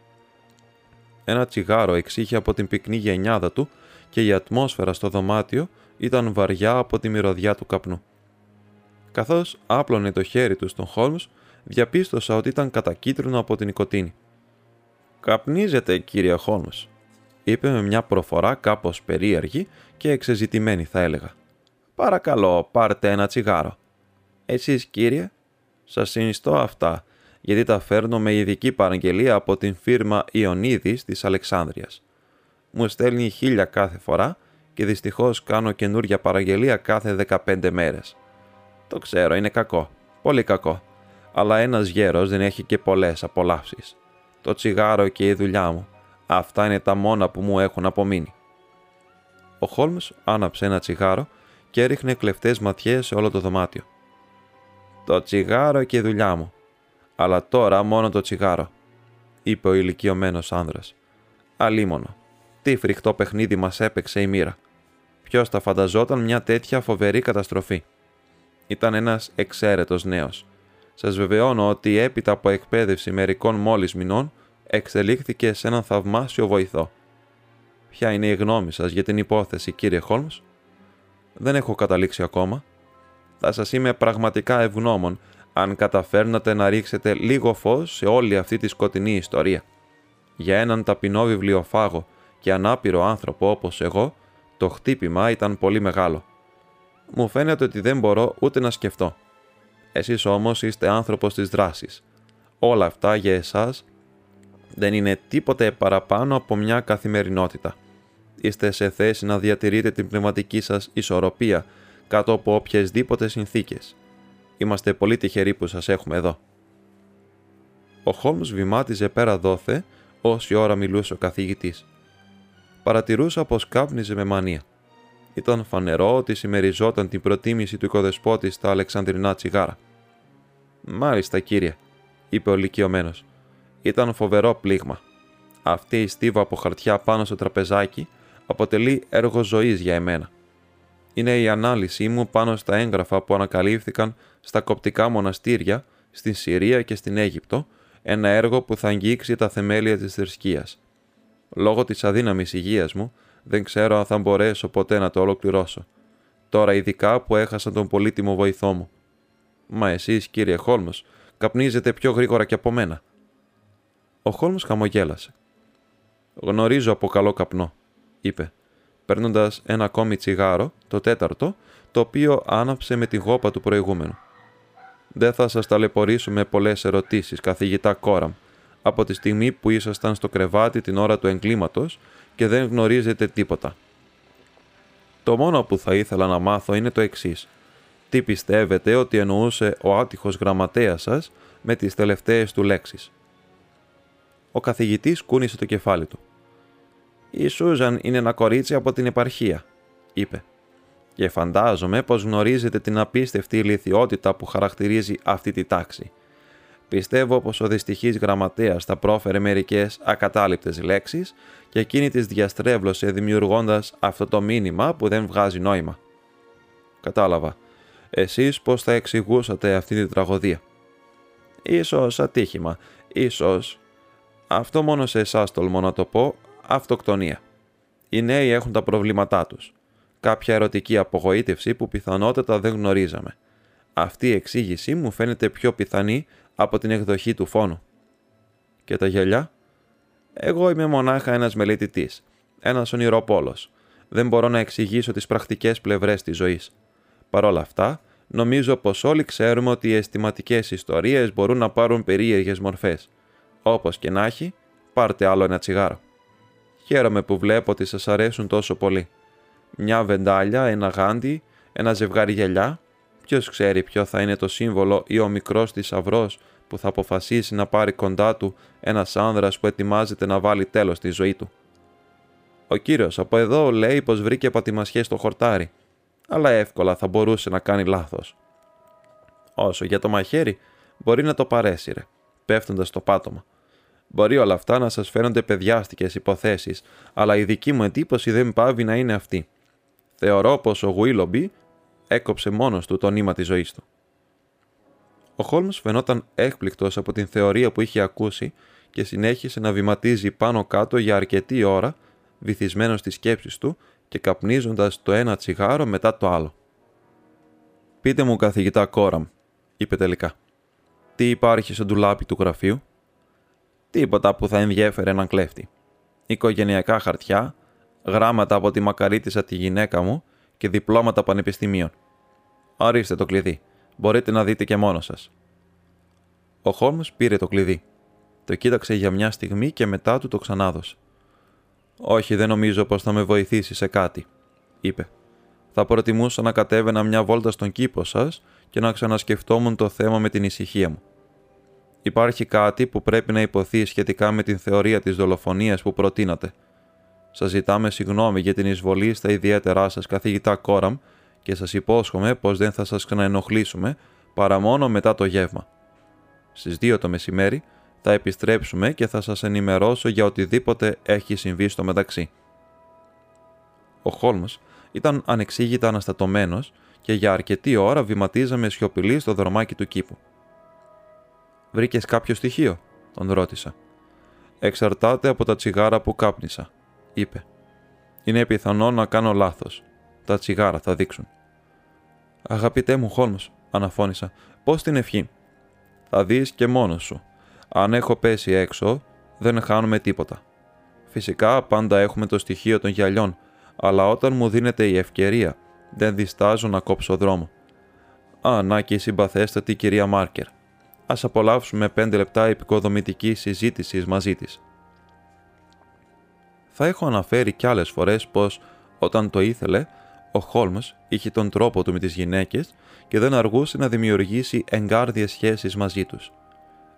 Ένα τσιγάρο εξήχε από την πυκνή γενιάδα του και η ατμόσφαιρα στο δωμάτιο ήταν βαριά από τη μυρωδιά του καπνού. Καθώς άπλωνε το χέρι του στον Χόλμς, διαπίστωσα ότι ήταν κατακίτρινο από την νοικοτήνη. «Καπνίζετε, κύριε Χόλμς», είπε με μια προφορά κάπως περίεργη και εξεζητημένη θα έλεγα. «Παρακαλώ, πάρτε ένα τσιγάρο». «Εσείς, κύριε» «Σας συνιστώ αυτά, γιατί τα φέρνω με ειδική παραγγελία από την φύρμα Ιωνίδης της Αλεξάνδρειας. Μου στέλνει χίλια κάθε φορά και δυστυχώς κάνω καινούρια παραγγελία κάθε 15 μέρες. Το ξέρω, είναι κακό. Πολύ κακό. Αλλά ένας γέρος δεν έχει και πολλές απολαύσεις. Το τσιγάρο και η δουλειά μου. Αυτά είναι τα μόνα που μου έχουν απομείνει. Ο Χόλμς άναψε ένα τσιγάρο και έριχνε κλεφτές ματιές σε όλο το δωμάτιο. «Το τσιγάρο και η δουλειά μου. Αλλά τώρα μόνο το τσιγάρο», είπε ο ηλικιωμένος άνδρας. «Αλίμονο. Τι φρικτό παιχνίδι μας έπαιξε η μοίρα. Ποιος θα φανταζόταν μια τέτοια φοβερή καταστροφή. Ήταν ένας εξαίρετος νέος. Σας βεβαιώνω ότι έπειτα από εκπαίδευση μερικών μόλις μηνών εξελίχθηκε σε έναν θαυμάσιο βοηθό. Ποια είναι η γνώμη σας για την υπόθεση, κύριε Χόλμς; Δεν έχω καταλήξει ακόμα. Θα σας είμαι πραγματικά ευγνώμων αν καταφέρνατε να ρίξετε λίγο φως σε όλη αυτή τη σκοτεινή ιστορία. Για έναν ταπεινό βιβλιοφάγο και ανάπηρο άνθρωπο όπως εγώ, το χτύπημα ήταν πολύ μεγάλο. Μου φαίνεται ότι δεν μπορώ ούτε να σκεφτώ. Εσείς όμως είστε άνθρωπος της δράσης. Όλα αυτά για εσάς δεν είναι τίποτε παραπάνω από μια καθημερινότητα. Είστε σε θέση να διατηρείτε την πνευματική σας ισορροπία κάτω από οποιασδήποτε συνθήκες. Είμαστε πολύ τυχεροί που σας έχουμε εδώ. Ο Χόλμς βημάτιζε πέρα δόθε όση ώρα μιλούσε ο καθηγητής. Παρατηρούσα πως κάπνιζε με μανία. Ήταν φανερό ότι συμμεριζόταν την προτίμηση του οικοδεσπότη στα Αλεξανδρινά τσιγάρα. Μάλιστα, κύριε, είπε ο λυκειωμένο. Ήταν φοβερό πλήγμα. Αυτή η στίβα από χαρτιά πάνω στο τραπεζάκι αποτελεί έργο ζωής για εμένα. Είναι η ανάλυση μου πάνω στα έγγραφα που ανακαλύφθηκαν στα κοπτικά μοναστήρια στην Συρία και στην Αίγυπτο, ένα έργο που θα αγγίξει τα θεμέλια της θρησκείας. Λόγω της αδύναμης υγείας μου, δεν ξέρω αν θα μπορέσω ποτέ να το ολοκληρώσω. Τώρα ειδικά που έχασα τον πολύτιμο βοηθό μου. Μα εσείς, κύριε Χόλμος, καπνίζετε πιο γρήγορα και από μένα. Ο Χόλμος χαμογέλασε. Γνωρίζω από καλό καπνό, είπε, παίρνοντας ένα ακόμη τσιγάρο, το τέταρτο, το οποίο άναψε με τη γόπα του προηγούμενου. Δεν θα σας ταλαιπωρήσω με πολλές ερωτήσεις, καθηγητά Κόραμ, από τη στιγμή που ήσασταν στο κρεβάτι την ώρα του εγκλήματος και δεν γνωρίζετε τίποτα. Το μόνο που θα ήθελα να μάθω είναι το εξής. Τι πιστεύετε ότι εννοούσε ο άτυχος γραμματέας σας με τις τελευταίες του λέξεις; Ο καθηγητής κούνησε το κεφάλι του. «Η Σούζαν είναι ένα κορίτσι από την επαρχία», είπε. «Και φαντάζομαι πως γνωρίζετε την απίστευτη ηλικιότητα που χαρακτηρίζει αυτή τη τάξη. Πιστεύω πως ο δυστυχής γραμματέας θα πρόφερε μερικές ακατάληπτες λέξεις και εκείνη τις διαστρέβλωσε δημιουργώντας αυτό το μήνυμα που δεν βγάζει νόημα. Κατάλαβα. Εσείς πώς θα εξηγούσατε αυτή τη τραγωδία; Ίσως ατύχημα. Ίσως... Αυτό μόνο σε εσάς τολμώ να το πω, αυτοκτονία. Οι νέοι έχουν τα προβλήματά τους. Κάποια ερωτική απογοήτευση που πιθανότατα δεν γνωρίζαμε. Αυτή η εξήγηση μου φαίνεται πιο πιθανή από την εκδοχή του φόνου. Και τα γελιά. Εγώ είμαι μονάχα ένας μελετητής, ένας ονειροπόλος. Δεν μπορώ να εξηγήσω τις πρακτικές πλευρές της ζωής. Παρ' όλα αυτά, νομίζω πως όλοι ξέρουμε ότι οι αισθηματικές ιστορίες μπορούν να πάρουν περίεργες μορφές. Όπως και να έχει, πάρτε άλλο ένα τσιγάρο. Χαίρομαι που βλέπω ότι σας αρέσουν τόσο πολύ. Μια βεντάλια, ένα γάντι, ένα ζευγάρι γελιά. Ποιος ξέρει ποιο θα είναι το σύμβολο ή ο μικρός θησαυρός που θα αποφασίσει να πάρει κοντά του ένας άνδρας που ετοιμάζεται να βάλει τέλος στη ζωή του. Ο κύριος από εδώ λέει πως βρήκε πατημασιές στο χορτάρι, αλλά εύκολα θα μπορούσε να κάνει λάθος. Όσο για το μαχαίρι, μπορεί να το παρέσυρε, πέφτοντας στο πάτωμα. Μπορεί όλα αυτά να σας φαίνονται παιδιάστικες υποθέσεις, αλλά η δική μου εντύπωση δεν πάβει να είναι αυτή. Θεωρώ πως ο Γουίλομπι έκοψε μόνος του το νήμα της ζωής του. Ο Χόλμς φαινόταν έκπληκτος από την θεωρία που είχε ακούσει και συνέχισε να βηματίζει πάνω κάτω για αρκετή ώρα, βυθισμένος στις σκέψεις του και καπνίζοντας το ένα τσιγάρο μετά το άλλο. «Πείτε μου, καθηγητά Κόραμ», είπε τελικά. «Τι υπάρχει στο ντουλάπι του γραφείου» Τίποτα που θα ενδιέφερε έναν κλέφτη. Οικογενειακά χαρτιά, γράμματα από τη μακαρίτησα τη γυναίκα μου και διπλώματα πανεπιστημίων. Ορίστε το κλειδί. Μπορείτε να δείτε και μόνος σας. Ο Χόλμς πήρε το κλειδί. Το κοίταξε για μια στιγμή και μετά του το ξανάδωσε. «Όχι, δεν νομίζω πως θα με βοηθήσει σε κάτι», είπε. «Θα προτιμούσα να κατέβαινα μια βόλτα στον κήπο σας και να ξανασκεφτόμουν το θέμα με την ησυχία μου. Υπάρχει κάτι που πρέπει να υποθεί σχετικά με την θεωρία της δολοφονίας που προτείνατε. Σας ζητάμε συγγνώμη για την εισβολή στα ιδιαίτερά σας καθηγητά Κόραμ και σας υπόσχομαι πως δεν θα σας ξαναενοχλήσουμε παρά μόνο μετά το γεύμα. Στις 2 το μεσημέρι θα επιστρέψουμε και θα σας ενημερώσω για οτιδήποτε έχει συμβεί στο μεταξύ. Ο Χόλμος ήταν ανεξήγητα αναστατωμένος και για αρκετή ώρα βηματίζαμε σιωπηλοί στο δρομάκι του κήπου. Βρήκες κάποιο στοιχείο, τον ρώτησα. Εξαρτάται από τα τσιγάρα που κάπνισα, είπε. Είναι πιθανό να κάνω λάθος. Τα τσιγάρα θα δείξουν. Αγαπητέ μου Χόλμο, αναφώνησα, πώς την ευχή; Θα δεις και μόνος σου. Αν έχω πέσει έξω, δεν χάνουμε τίποτα. Φυσικά πάντα έχουμε το στοιχείο των γυαλιών, αλλά όταν μου δίνεται η ευκαιρία, δεν διστάζω να κόψω δρόμο. Α, να και η συμπαθέστατη κυρία Μάρκερ ας απολαύσουμε πέντε λεπτά επικοδομητική συζήτηση μαζί της. Θα έχω αναφέρει κι άλλες φορές πως, όταν το ήθελε, ο Χόλμς είχε τον τρόπο του με τις γυναίκες και δεν αργούσε να δημιουργήσει εγκάρδιες σχέσεις μαζί τους.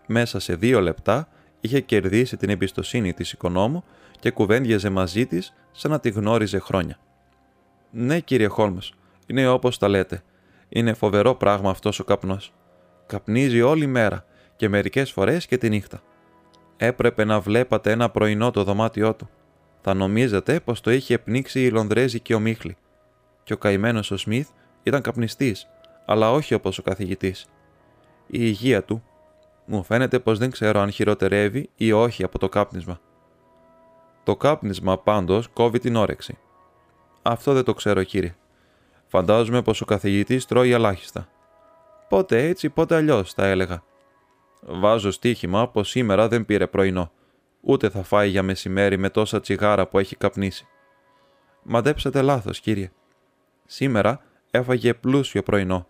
Μέσα σε δύο λεπτά είχε κερδίσει την εμπιστοσύνη της οικονόμου και κουβέντιαζε μαζί της σαν να τη γνώριζε χρόνια. «Ναι, κύριε Χόλμς, είναι όπως τα λέτε. Είναι φοβερό πράγμα αυτός ο καπνός. Καπνίζει όλη μέρα και μερικές φορές και τη νύχτα. Έπρεπε να βλέπατε ένα πρωινό το δωμάτιό του. Θα νομίζετε πως το είχε πνίξει η Λονδρέζικη ομίχλη. Και ο καημένος ο Σμιθ ήταν καπνιστής, αλλά όχι όπως ο καθηγητής. Η υγεία του μου φαίνεται πως δεν ξέρω αν χειροτερεύει ή όχι από το κάπνισμα. Το κάπνισμα πάντως κόβει την όρεξη. Αυτό δεν το ξέρω κύριε. Φαντάζομαι πως ο καθηγητής τρώει ελάχιστα. Πότε έτσι, πότε αλλιώς, θα έλεγα. Βάζω στοίχημα πως σήμερα δεν πήρε πρωινό. Ούτε θα φάει για μεσημέρι με τόσα τσιγάρα που έχει καπνίσει. Μαντέψατε λάθος, κύριε. Σήμερα έφαγε πλούσιο πρωινό.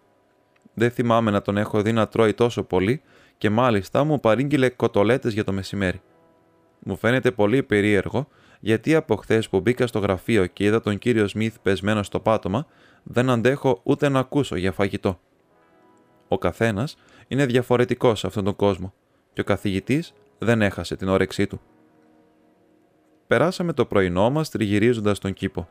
Δεν θυμάμαι να τον έχω δει να τρώει τόσο πολύ και μάλιστα μου παρήγγειλε κοτολέτες για το μεσημέρι. Μου φαίνεται πολύ περίεργο γιατί από χθες που μπήκα στο γραφείο και είδα τον κύριο Σμιθ πεσμένο στο πάτωμα, δεν αντέχω ούτε να ακούσω για φαγητό. Ο καθένας είναι διαφορετικός σε αυτόν τον κόσμο και ο καθηγητής δεν έχασε την όρεξή του. Περάσαμε το πρωινό μας τριγυρίζοντας τον κήπο.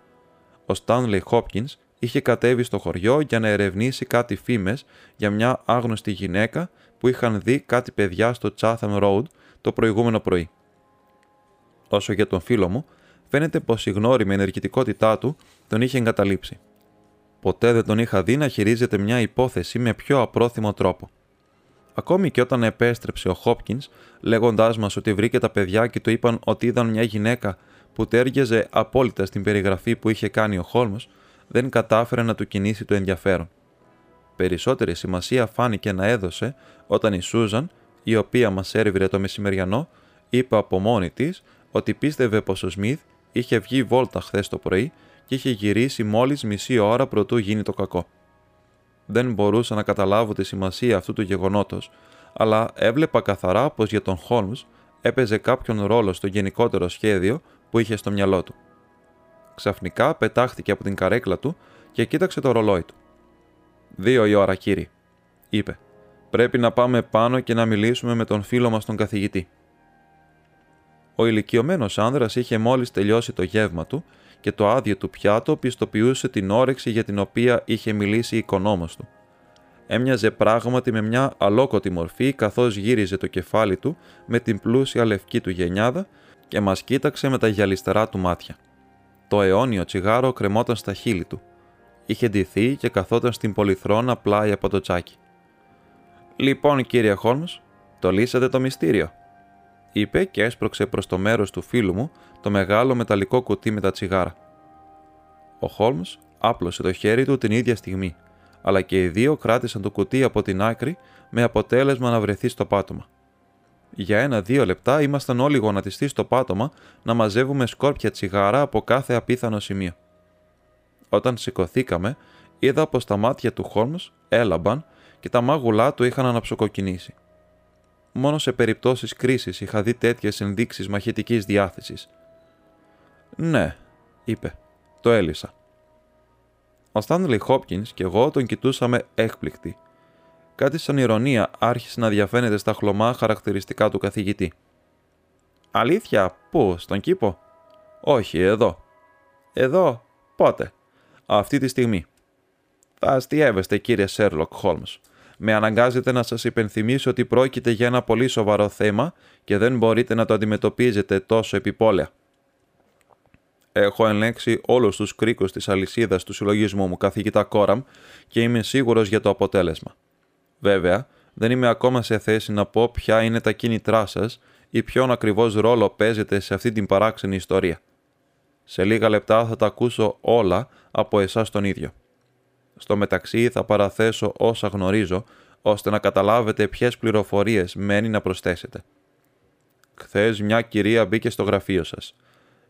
Ο Στάνλεϊ Χόπκινς είχε κατέβει στο χωριό για να ερευνήσει κάτι φήμες για μια άγνωστη γυναίκα που είχαν δει κάτι παιδιά στο Chatham Road το προηγούμενο πρωί. Όσο για τον φίλο μου, φαίνεται πως η γνώριμη ενεργητικότητά του τον είχε εγκαταλείψει. Ποτέ δεν τον είχα δει να χειρίζεται μια υπόθεση με πιο απρόθυμο τρόπο. Ακόμη και όταν επέστρεψε ο Χόπκινς, λέγοντάς μας ότι βρήκε τα παιδιά και του είπαν ότι είδαν μια γυναίκα που τέριαζε απόλυτα στην περιγραφή που είχε κάνει ο Χόλμος, δεν κατάφερε να του κινήσει το ενδιαφέρον. Περισσότερη σημασία φάνηκε να έδωσε όταν η Σούζαν, η οποία μας έρευνε το μεσημεριανό, είπε από μόνη της ότι πίστευε πως ο Σμιθ είχε βγει βόλτα χθες το πρωί και είχε γυρίσει μόλις μισή ώρα προτού γίνει το κακό. Δεν μπορούσα να καταλάβω τη σημασία αυτού του γεγονότος, αλλά έβλεπα καθαρά πως για τον Χόλμ έπαιζε κάποιον ρόλο στο γενικότερο σχέδιο που είχε στο μυαλό του. Ξαφνικά πετάχτηκε από την καρέκλα του και κοίταξε το ρολόι του. Δύο η ώρα, κύριε, είπε. Πρέπει να πάμε πάνω και να μιλήσουμε με τον φίλο μας τον καθηγητή. Ο ηλικιωμένος άνδρας είχε μόλις τελειώσει το γεύμα του και το άδειο του πιάτο πιστοποιούσε την όρεξη για την οποία είχε μιλήσει η οικονόμος του. Έμοιαζε πράγματι με μια αλόκοτη μορφή καθώς γύριζε το κεφάλι του με την πλούσια λευκή του γενιάδα και μας κοίταξε με τα γυαλιστερά του μάτια. Το αιώνιο τσιγάρο κρεμόταν στα χείλη του. Είχε ντυθεί και καθόταν στην πολυθρόνα πλάι από το τσάκι. «Λοιπόν, κύριε Χόλμς, το λύσατε το μυστήριο», είπε και έσπρωξε προς το μέρος του φίλου μου το μεγάλο μεταλλικό κουτί με τα τσιγάρα. Ο Χόλμς άπλωσε το χέρι του την ίδια στιγμή, αλλά και οι δύο κράτησαν το κουτί από την άκρη με αποτέλεσμα να βρεθεί στο πάτωμα. Για ένα-δύο λεπτά ήμασταν όλοι γονατιστοί στο πάτωμα να μαζεύουμε σκόρπια τσιγάρα από κάθε απίθανο σημείο. Όταν σηκωθήκαμε, είδα πως τα μάτια του Χόλμς έλαμπαν και τα μάγουλά του είχαν αναψοκοκκινήσει. Μόνο σε περιπτώσεις κρίσης είχα δει τέτοιες ενδείξεις μαχητικής διάθεσης. «Ναι», είπε. «Το έλυσα». Ο Στάνλι Χόπκινς και εγώ τον κοιτούσαμε έκπληκτοι. Κάτι σαν ηρωνία άρχισε να διαφαίνεται στα χλωμά χαρακτηριστικά του καθηγητή. «Αλήθεια, πού, στον κήπο» «Όχι, εδώ». «Εδώ, πότε» «Αυτή τη στιγμή». «Θα αστείευεστε κύριε Σέρλοκ Χόλμς», με αναγκάζεται να σας υπενθυμίσω ότι πρόκειται για ένα πολύ σοβαρό θέμα και δεν μπορείτε να το αντιμετωπίζετε τόσο επιπόλαια. Έχω ελέγξει όλους τους κρίκους της αλυσίδας του συλλογισμού μου, καθηγητά Κόραμ, και είμαι σίγουρος για το αποτέλεσμα. Βέβαια, δεν είμαι ακόμα σε θέση να πω ποια είναι τα κίνητρά σας ή ποιον ακριβώς ρόλο παίζετε σε αυτή την παράξενη ιστορία. Σε λίγα λεπτά θα τα ακούσω όλα από εσάς τον ίδιο. Στο μεταξύ θα παραθέσω όσα γνωρίζω, ώστε να καταλάβετε ποιες πληροφορίες μένει να προσθέσετε. Χθες μια κυρία μπήκε στο γραφείο σας.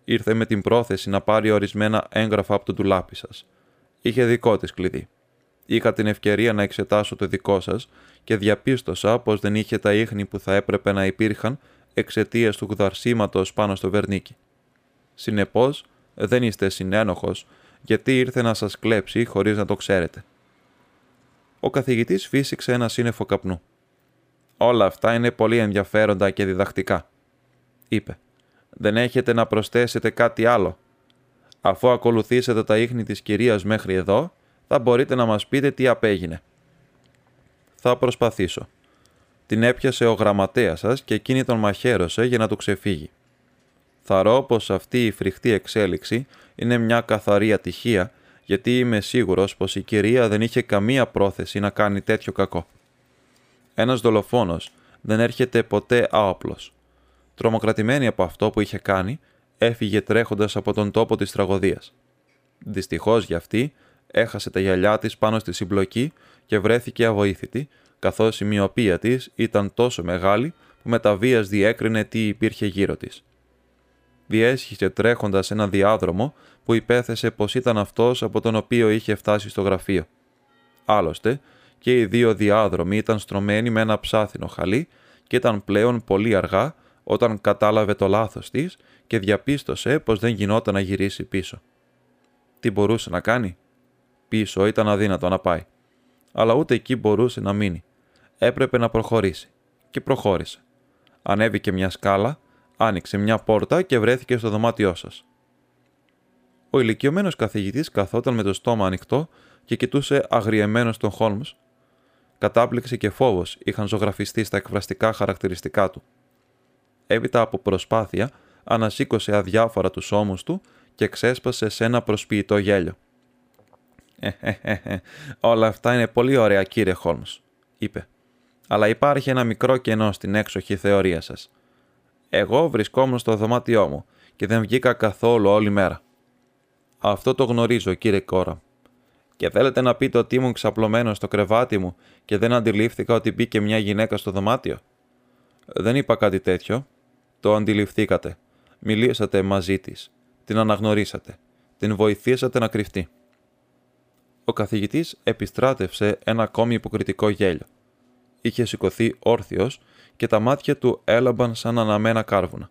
Ήρθε με την πρόθεση να πάρει ορισμένα έγγραφα από το ντουλάπι σας. Είχε δικό της κλειδί. Είχα την ευκαιρία να εξετάσω το δικό σας και διαπίστωσα πως δεν είχε τα ίχνη που θα έπρεπε να υπήρχαν εξαιτίας του γδαρσίματος πάνω στο βερνίκι. Συνεπώς, δεν είστε συνένοχος γιατί ήρθε να σας κλέψει χωρίς να το ξέρετε. Ο καθηγητής φύσηξε ένα σύννεφο καπνού. «Όλα αυτά είναι πολύ ενδιαφέροντα και διδακτικά», είπε. «Δεν έχετε να προσθέσετε κάτι άλλο. Αφού ακολουθήσετε τα ίχνη της κυρίας μέχρι εδώ, θα μπορείτε να μας πείτε τι απέγινε». «Θα προσπαθήσω». Την έπιασε ο γραμματέας σας και εκείνη τον μαχαίρωσε για να του ξεφύγει. Θαρώ πως αυτή η φρικτή εξέλιξη είναι μια καθαρή ατυχία, γιατί είμαι σίγουρος πως η κυρία δεν είχε καμία πρόθεση να κάνει τέτοιο κακό. Ένας δολοφόνος δεν έρχεται ποτέ άοπλος. Τρομοκρατημένη από αυτό που είχε κάνει, έφυγε τρέχοντας από τον τόπο της τραγωδίας. Δυστυχώς για αυτή, έχασε τα γυαλιά της πάνω στη συμπλοκή και βρέθηκε αβοήθητη, καθώς η μοιοπία της ήταν τόσο μεγάλη που με τα βίας διέκρινε τι υπήρχε γύρω της διέσχισε τρέχοντας ένα διάδρομο που υπέθεσε πως ήταν αυτός από τον οποίο είχε φτάσει στο γραφείο. Άλλωστε, και οι δύο διάδρομοι ήταν στρωμένοι με ένα ψάθινο χαλί και ήταν πλέον πολύ αργά όταν κατάλαβε το λάθος της και διαπίστωσε πως δεν γινόταν να γυρίσει πίσω. Τι μπορούσε να κάνει; Πίσω ήταν αδύνατο να πάει. Αλλά ούτε εκεί μπορούσε να μείνει. Έπρεπε να προχωρήσει. Και προχώρησε. Ανέβηκε μια σκάλα Άνοιξε μια πόρτα και βρέθηκε στο δωμάτιό σας. Ο ηλικιωμένος καθηγητής καθόταν με το στόμα ανοιχτό και κοιτούσε αγριεμένος τον Χόλμς. Κατάπληξη και φόβος είχαν ζωγραφιστεί στα εκφραστικά χαρακτηριστικά του. Έπειτα από προσπάθεια, ανασήκωσε αδιάφορα τους ώμους του και ξέσπασε σε ένα προσποιητό γέλιο. Όλα αυτά είναι πολύ ωραία, κύριε Χόλμς, είπε. Αλλά υπάρχει ένα μικρό κενό στην έξοχη θεωρία σας. Εγώ βρισκόμουν στο δωμάτιό μου και δεν βγήκα καθόλου όλη μέρα. Αυτό το γνωρίζω, κύριε Κόρα. Και θέλετε να πείτε ότι ήμουν ξαπλωμένο στο κρεβάτι μου και δεν αντιλήφθηκα ότι μπήκε μια γυναίκα στο δωμάτιο. Δεν είπα κάτι τέτοιο. Το αντιληφθήκατε. Μιλήσατε μαζί της. Την αναγνωρίσατε. Την βοηθήσατε να κρυφτεί. Ο καθηγητής επιστράτευσε ένα ακόμη υποκριτικό γέλιο. Είχε σηκωθεί όρθιος και τα μάτια του έλαμπαν σαν αναμένα κάρβουνα.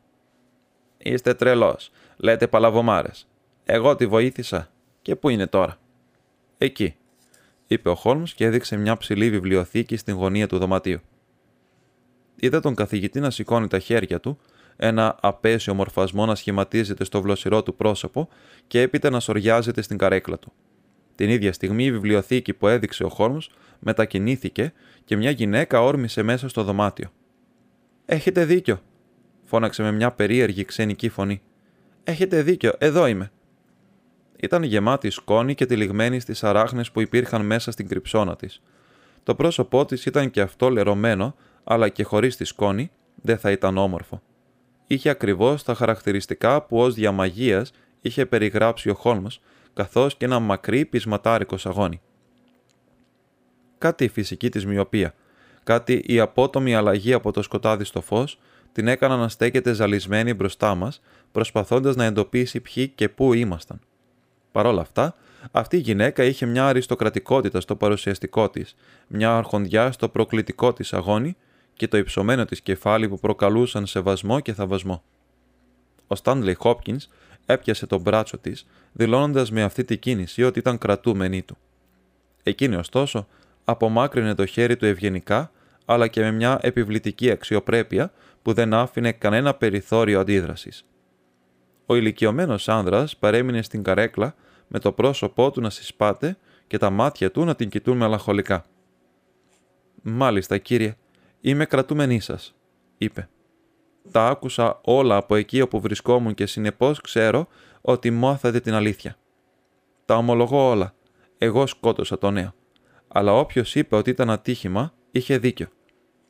Είστε τρελός. Λέτε παλαβομάρες. Εγώ τη βοήθησα. Και πού είναι τώρα; Εκεί, είπε ο Χόλμς και έδειξε μια ψηλή βιβλιοθήκη στην γωνία του δωματίου. Είδα τον καθηγητή να σηκώνει τα χέρια του, ένα απέσιο μορφασμό να σχηματίζεται στο βλοσιρό του πρόσωπο και έπειτα να σοριάζεται στην καρέκλα του. Την ίδια στιγμή η βιβλιοθήκη που έδειξε ο Χόλμς μετακινήθηκε και μια γυναίκα όρμησε μέσα στο δωμάτιο. Έχετε δίκιο, φώναξε με μια περίεργη ξενική φωνή. Έχετε δίκιο, εδώ είμαι. Ήταν γεμάτη σκόνη και τυλιγμένη στις αράχνες που υπήρχαν μέσα στην κρυψώνα της. Το πρόσωπό της ήταν και αυτό λερωμένο, αλλά και χωρίς τη σκόνη δεν θα ήταν όμορφο. Είχε ακριβώς τα χαρακτηριστικά που ως διαμαγείας είχε περιγράψει ο Χόλμ, καθώς και ένα μακρύ πεισματάρικο σαγόνι. Κάτι η φυσική της μοιοπία, κάτι η απότομη αλλαγή από το σκοτάδι στο φως, την έκανα να στέκεται ζαλισμένη μπροστά μας, προσπαθώντας να εντοπίσει ποιοι και πού ήμασταν. Παρ' όλα αυτά, αυτή η γυναίκα είχε μια αριστοκρατικότητα στο παρουσιαστικό της, μια αρχοντιά στο προκλητικό της αγώνι και το υψωμένο της κεφάλι που προκαλούσαν σεβασμό και θαυμασμό. Ο Στάντλεϊ Χόπκινς έπιασε τον μπράτσο της, δηλώνοντας με αυτή τη κίνηση ότι ήταν κρατούμενη του. Εκείνη, ωστόσο, απομάκρυνε το χέρι του ευγενικά, αλλά και με μια επιβλητική αξιοπρέπεια που δεν άφηνε κανένα περιθώριο αντίδρασης. Ο ηλικιωμένος άνδρας παρέμεινε στην καρέκλα με το πρόσωπό του να συσπάται και τα μάτια του να την κοιτούν μελαγχολικά. «Μάλιστα, κύριε, είμαι κρατούμενή σας, είπε. «Τα άκουσα όλα από εκεί όπου βρισκόμουν και συνεπώς ξέρω ότι μάθατε την αλήθεια. Τα ομολογώ όλα. Εγώ σκότωσα το νέο. Αλλά όποιος είπε ότι ήταν ατύχημα, είχε δίκιο.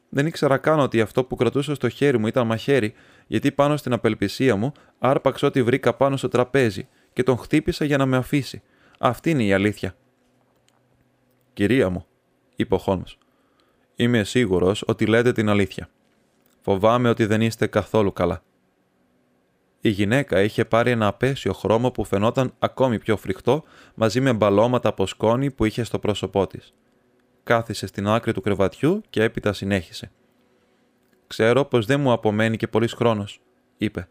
Δεν ήξερα καν ότι αυτό που κρατούσα στο χέρι μου ήταν μαχαίρι, γιατί πάνω στην απελπισία μου άρπαξα ό,τι βρήκα πάνω στο τραπέζι και τον χτύπησα για να με αφήσει. Αυτή είναι η αλήθεια. Κυρία μου, είπε ο Χόλμς, είμαι σίγουρος ότι λέτε την αλήθεια. Φοβάμαι ότι δεν είστε καθόλου καλά. Η γυναίκα είχε πάρει ένα απέσιο χρώμα που φαινόταν ακόμη πιο φρικτό μαζί με μπαλώματα από σκόνη που είχε στο πρόσωπό της κάθισε στην άκρη του κρεβατιού και έπειτα συνέχισε. Ξέρω πως δεν μου απομένει και πολύς χρόνος, είπε,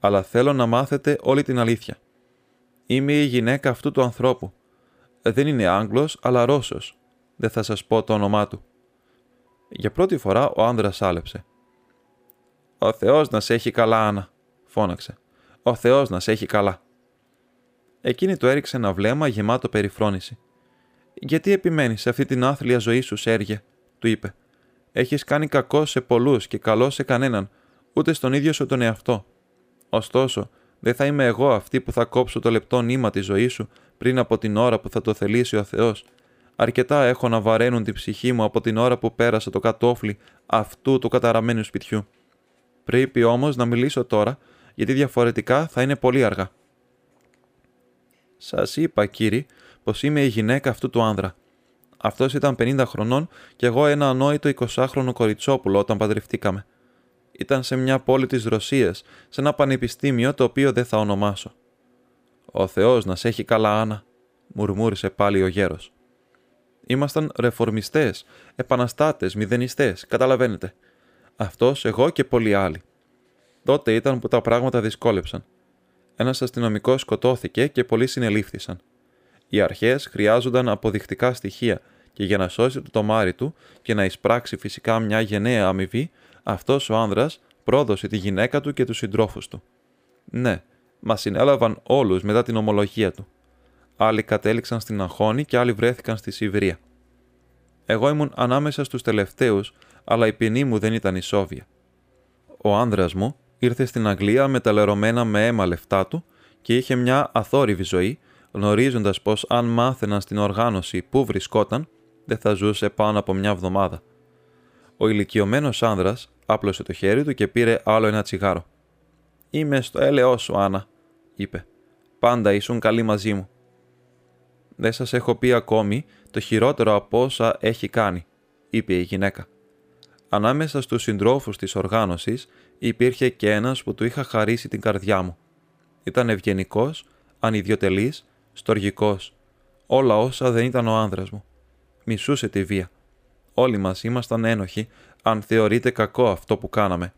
αλλά θέλω να μάθετε όλη την αλήθεια. Είμαι η γυναίκα αυτού του ανθρώπου. Δεν είναι Άγγλος, αλλά Ρώσος. Δεν θα σας πω το όνομά του. Για πρώτη φορά ο άνδρας άλεψε. «Ο Θεός να σε έχει καλά, Άννα», φώναξε. «Ο Θεός να σε έχει καλά». Εκείνη του έριξε ένα βλέμμα γεμάτο περιφρόνηση. Γιατί επιμένεις σε αυτή την άθλια ζωή σου, Σέργε, του είπε. Έχεις κάνει κακό σε πολλούς και καλό σε κανέναν, ούτε στον ίδιο σου τον εαυτό. Ωστόσο, δεν θα είμαι εγώ αυτή που θα κόψω το λεπτό νήμα της ζωής σου πριν από την ώρα που θα το θελήσει ο Θεός. Αρκετά έχω να βαραίνουν την ψυχή μου από την ώρα που πέρασα το κατόφλι αυτού του καταραμένου σπιτιού. Πρέπει όμως να μιλήσω τώρα, γιατί διαφορετικά θα είναι πολύ αργά. Σας είπα, κύριε, πως είμαι η γυναίκα αυτού του άνδρα. Αυτός ήταν 50 χρονών και εγώ ένα ανόητο 20χρονο κοριτσόπουλο όταν παντρευτήκαμε. Ήταν σε μια πόλη της Ρωσίας, σε ένα πανεπιστήμιο το οποίο δεν θα ονομάσω. Ο Θεός να σε έχει καλά, Άννα, μουρμούρισε πάλι ο γέρος. Ήμασταν ρεφορμιστές, επαναστάτες, μηδενιστές, καταλαβαίνετε. Αυτός, εγώ και πολλοί άλλοι. Τότε ήταν που τα πράγματα δυσκόλεψαν. Ένας αστυνομικός σκοτώθηκε και πολλοί συνελήφθησαν. Οι αρχές χρειάζονταν αποδεικτικά στοιχεία και για να σώσει το τομάρι του και να εισπράξει φυσικά μια γενναία αμοιβή, αυτός ο άνδρας πρόδωσε τη γυναίκα του και τους συντρόφους του. Ναι, μας συνέλαβαν όλους μετά την ομολογία του. Άλλοι κατέληξαν στην Αχώνη και άλλοι βρέθηκαν στη Σιβηρία. Εγώ ήμουν ανάμεσα στους τελευταίους, αλλά η ποινή μου δεν ήταν ισόβια. Ο άνδρας μου ήρθε στην Αγγλία με τα λερωμένα με αίμα λεφτά του και είχε μια αθόρυβη ζωή γνωρίζοντας πως αν μάθαιναν στην οργάνωση πού βρισκόταν, δεν θα ζούσε πάνω από μια εβδομάδα. Ο ηλικιωμένος άνδρας άπλωσε το χέρι του και πήρε άλλο ένα τσιγάρο. Είμαι στο έλεό σου, Άννα, είπε. Πάντα ήσουν καλή μαζί μου. Δεν σας έχω πει ακόμη το χειρότερο από όσα έχει κάνει, είπε η γυναίκα. Ανάμεσα στους συντρόφους της οργάνωσης υπήρχε και ένας που του είχα χαρίσει την καρδιά μου. Ήταν ευγενικός, ανιδιοτελής, στοργικός. Όλα όσα δεν ήταν ο άνδρας μου. Μισούσε τη βία. Όλοι μας ήμασταν ένοχοι, αν θεωρείται κακό αυτό που κάναμε.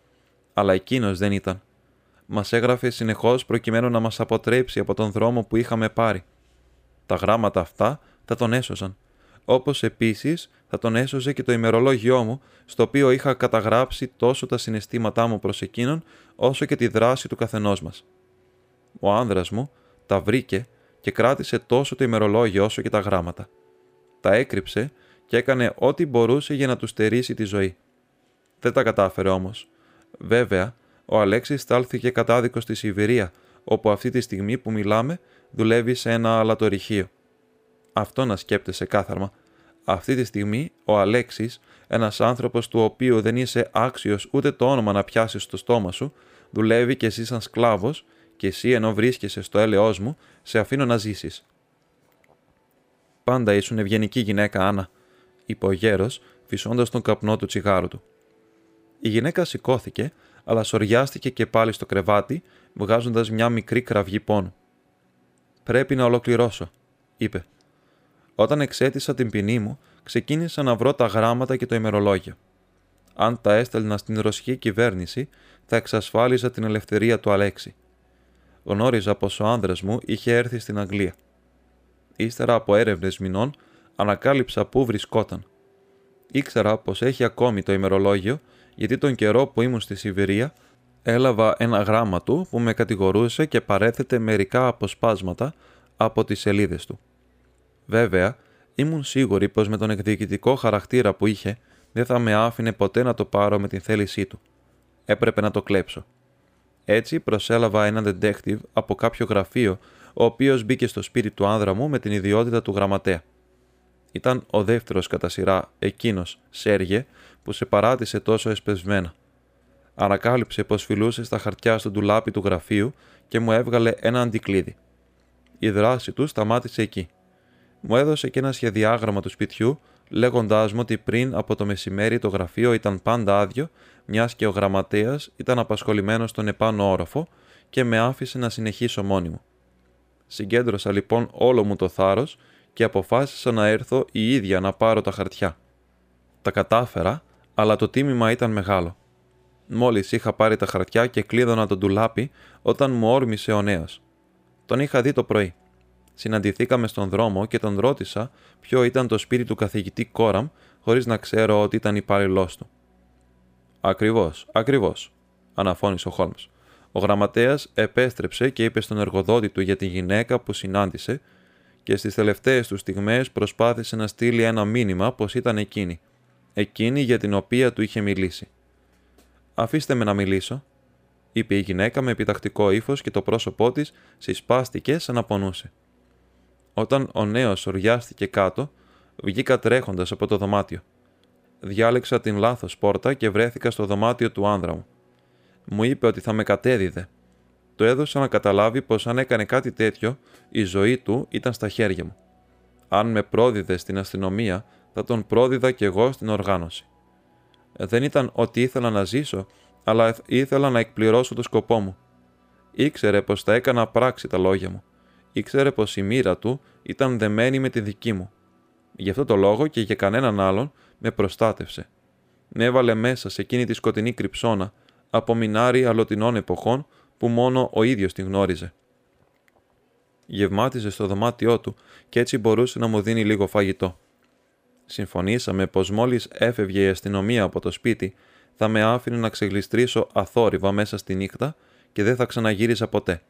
Αλλά εκείνος δεν ήταν. Μας έγραφε συνεχώς προκειμένου να μας αποτρέψει από τον δρόμο που είχαμε πάρει. Τα γράμματα αυτά θα τον έσωζαν. Όπως επίσης θα τον έσωζε και το ημερολόγιό μου, στο οποίο είχα καταγράψει τόσο τα συναισθήματά μου προς εκείνον, όσο και τη δράση του καθενός μας. Ο άνδρας μου τα βρήκε και κράτησε τόσο το ημερολόγιο όσο και τα γράμματα. Τα έκρυψε και έκανε ό,τι μπορούσε για να τους στερήσει τη ζωή. Δεν τα κατάφερε όμως. Βέβαια, ο Αλέξης στάλθηκε κατάδικος στη Σιβηρία, όπου αυτή τη στιγμή που μιλάμε δουλεύει σε ένα αλατορυχείο. Αυτό να σκέπτεσαι κάθαρμα. Αυτή τη στιγμή ο Αλέξης, ένας άνθρωπος του οποίου δεν είσαι άξιος ούτε το όνομα να πιάσεις στο στόμα σου, δουλεύει και εσύ σαν σκλάβος και εσύ ενώ βρίσκεσαι στο έλεος μου, σε αφήνω να ζήσεις. Πάντα ήσουν ευγενική γυναίκα, Άννα, είπε ο γέρος, φυσώντας τον καπνό του τσιγάρου του. Η γυναίκα σηκώθηκε, αλλά σοριάστηκε και πάλι στο κρεβάτι, βγάζοντας μια μικρή κραυγή πόνου. «Πρέπει να ολοκληρώσω», είπε. Όταν εξέτησα την ποινή μου, ξεκίνησα να βρω τα γράμματα και το ημερολόγιο. Αν τα έστελνα στην ρωσική κυβέρνηση, θα εξασφάλιζα την ελευθερία του Αλέξη. Γνώριζα πως ο άνδρας μου είχε έρθει στην Αγγλία. Ύστερα από έρευνες μηνών, ανακάλυψα πού βρισκόταν. Ήξερα πως έχει ακόμη το ημερολόγιο, γιατί τον καιρό που ήμουν στη Σιβηρία, έλαβα ένα γράμμα του που με κατηγορούσε και παρέθετε μερικά αποσπάσματα από τις σελίδες του. Βέβαια, ήμουν σίγουρη πως με τον εκδικητικό χαρακτήρα που είχε, δεν θα με άφηνε ποτέ να το πάρω με την θέλησή του. Έπρεπε να το κλέψω. Έτσι προσέλαβα έναν detective από κάποιο γραφείο, ο οποίος μπήκε στο σπίτι του άνδρα μου με την ιδιότητα του γραμματέα. Ήταν ο δεύτερος κατά σειρά, εκείνος, Σέργε, που σε παράτησε τόσο εσπεσμένα. Ανακάλυψε πως φιλούσε στα χαρτιά στο ντουλάπι του γραφείου και μου έβγαλε ένα αντικλείδι. Η δράση του σταμάτησε εκεί. Μου έδωσε και ένα σχεδιάγραμμα του σπιτιού, λέγοντάς μου ότι πριν από το μεσημέρι το γραφείο ήταν πάντα άδειο, μιας και ο γραμματέας ήταν απασχολημένος στον επάνω όροφο και με άφησε να συνεχίσω μόνη μου. Συγκέντρωσα λοιπόν όλο μου το θάρρος και αποφάσισα να έρθω η ίδια να πάρω τα χαρτιά. Τα κατάφερα, αλλά το τίμημα ήταν μεγάλο. Μόλις είχα πάρει τα χαρτιά και κλείδωνα τον τουλάπι όταν μου όρμησε ο νέο. Τον είχα δει το πρωί. Συναντηθήκαμε στον δρόμο και τον ρώτησα ποιο ήταν το σπίτι του καθηγητή Κόραμ, χωρίς να ξέρω ότι ήταν υπάλληλός του. Ακριβώς, ακριβώς, αναφώνησε ο Χόλμς. Ο γραμματέας επέστρεψε και είπε στον εργοδότη του για τη γυναίκα που συνάντησε και στις τελευταίες του στιγμές προσπάθησε να στείλει ένα μήνυμα πως ήταν εκείνη. Εκείνη για την οποία του είχε μιλήσει. Αφήστε με να μιλήσω, είπε η γυναίκα με επιτακτικό ύφος και το πρόσωπό της συσπάστηκε σαν να πονούσε. Όταν ο νέος οριάστηκε κάτω, βγήκα τρέχοντας από το δωμάτιο. Διάλεξα την λάθος πόρτα και βρέθηκα στο δωμάτιο του άνδρα μου. Μου είπε ότι θα με κατέδιδε. Το έδωσα να καταλάβει πως αν έκανε κάτι τέτοιο, η ζωή του ήταν στα χέρια μου. Αν με πρόδιδε στην αστυνομία, θα τον πρόδιδα κι εγώ στην οργάνωση. Δεν ήταν ότι ήθελα να ζήσω, αλλά ήθελα να εκπληρώσω το σκοπό μου. Ήξερε πως θα έκανα πράξη τα λόγια μου ήξερε πως η μοίρα του ήταν δεμένη με τη δική μου. Γι' αυτό το λόγο και για κανέναν άλλον με προστάτευσε. Με έβαλε μέσα σε εκείνη τη σκοτεινή κρυψώνα από μινάρι αλωτινών εποχών που μόνο ο ίδιος την γνώριζε. Γευμάτιζε στο δωμάτιό του και έτσι μπορούσε να μου δίνει λίγο φαγητό. Συμφωνήσαμε πως μόλις έφευγε η αστυνομία από το σπίτι θα με άφηνε να ξεγλιστρήσω αθόρυβα μέσα στη νύχτα και δεν θα ξαναγύριζα ποτέ.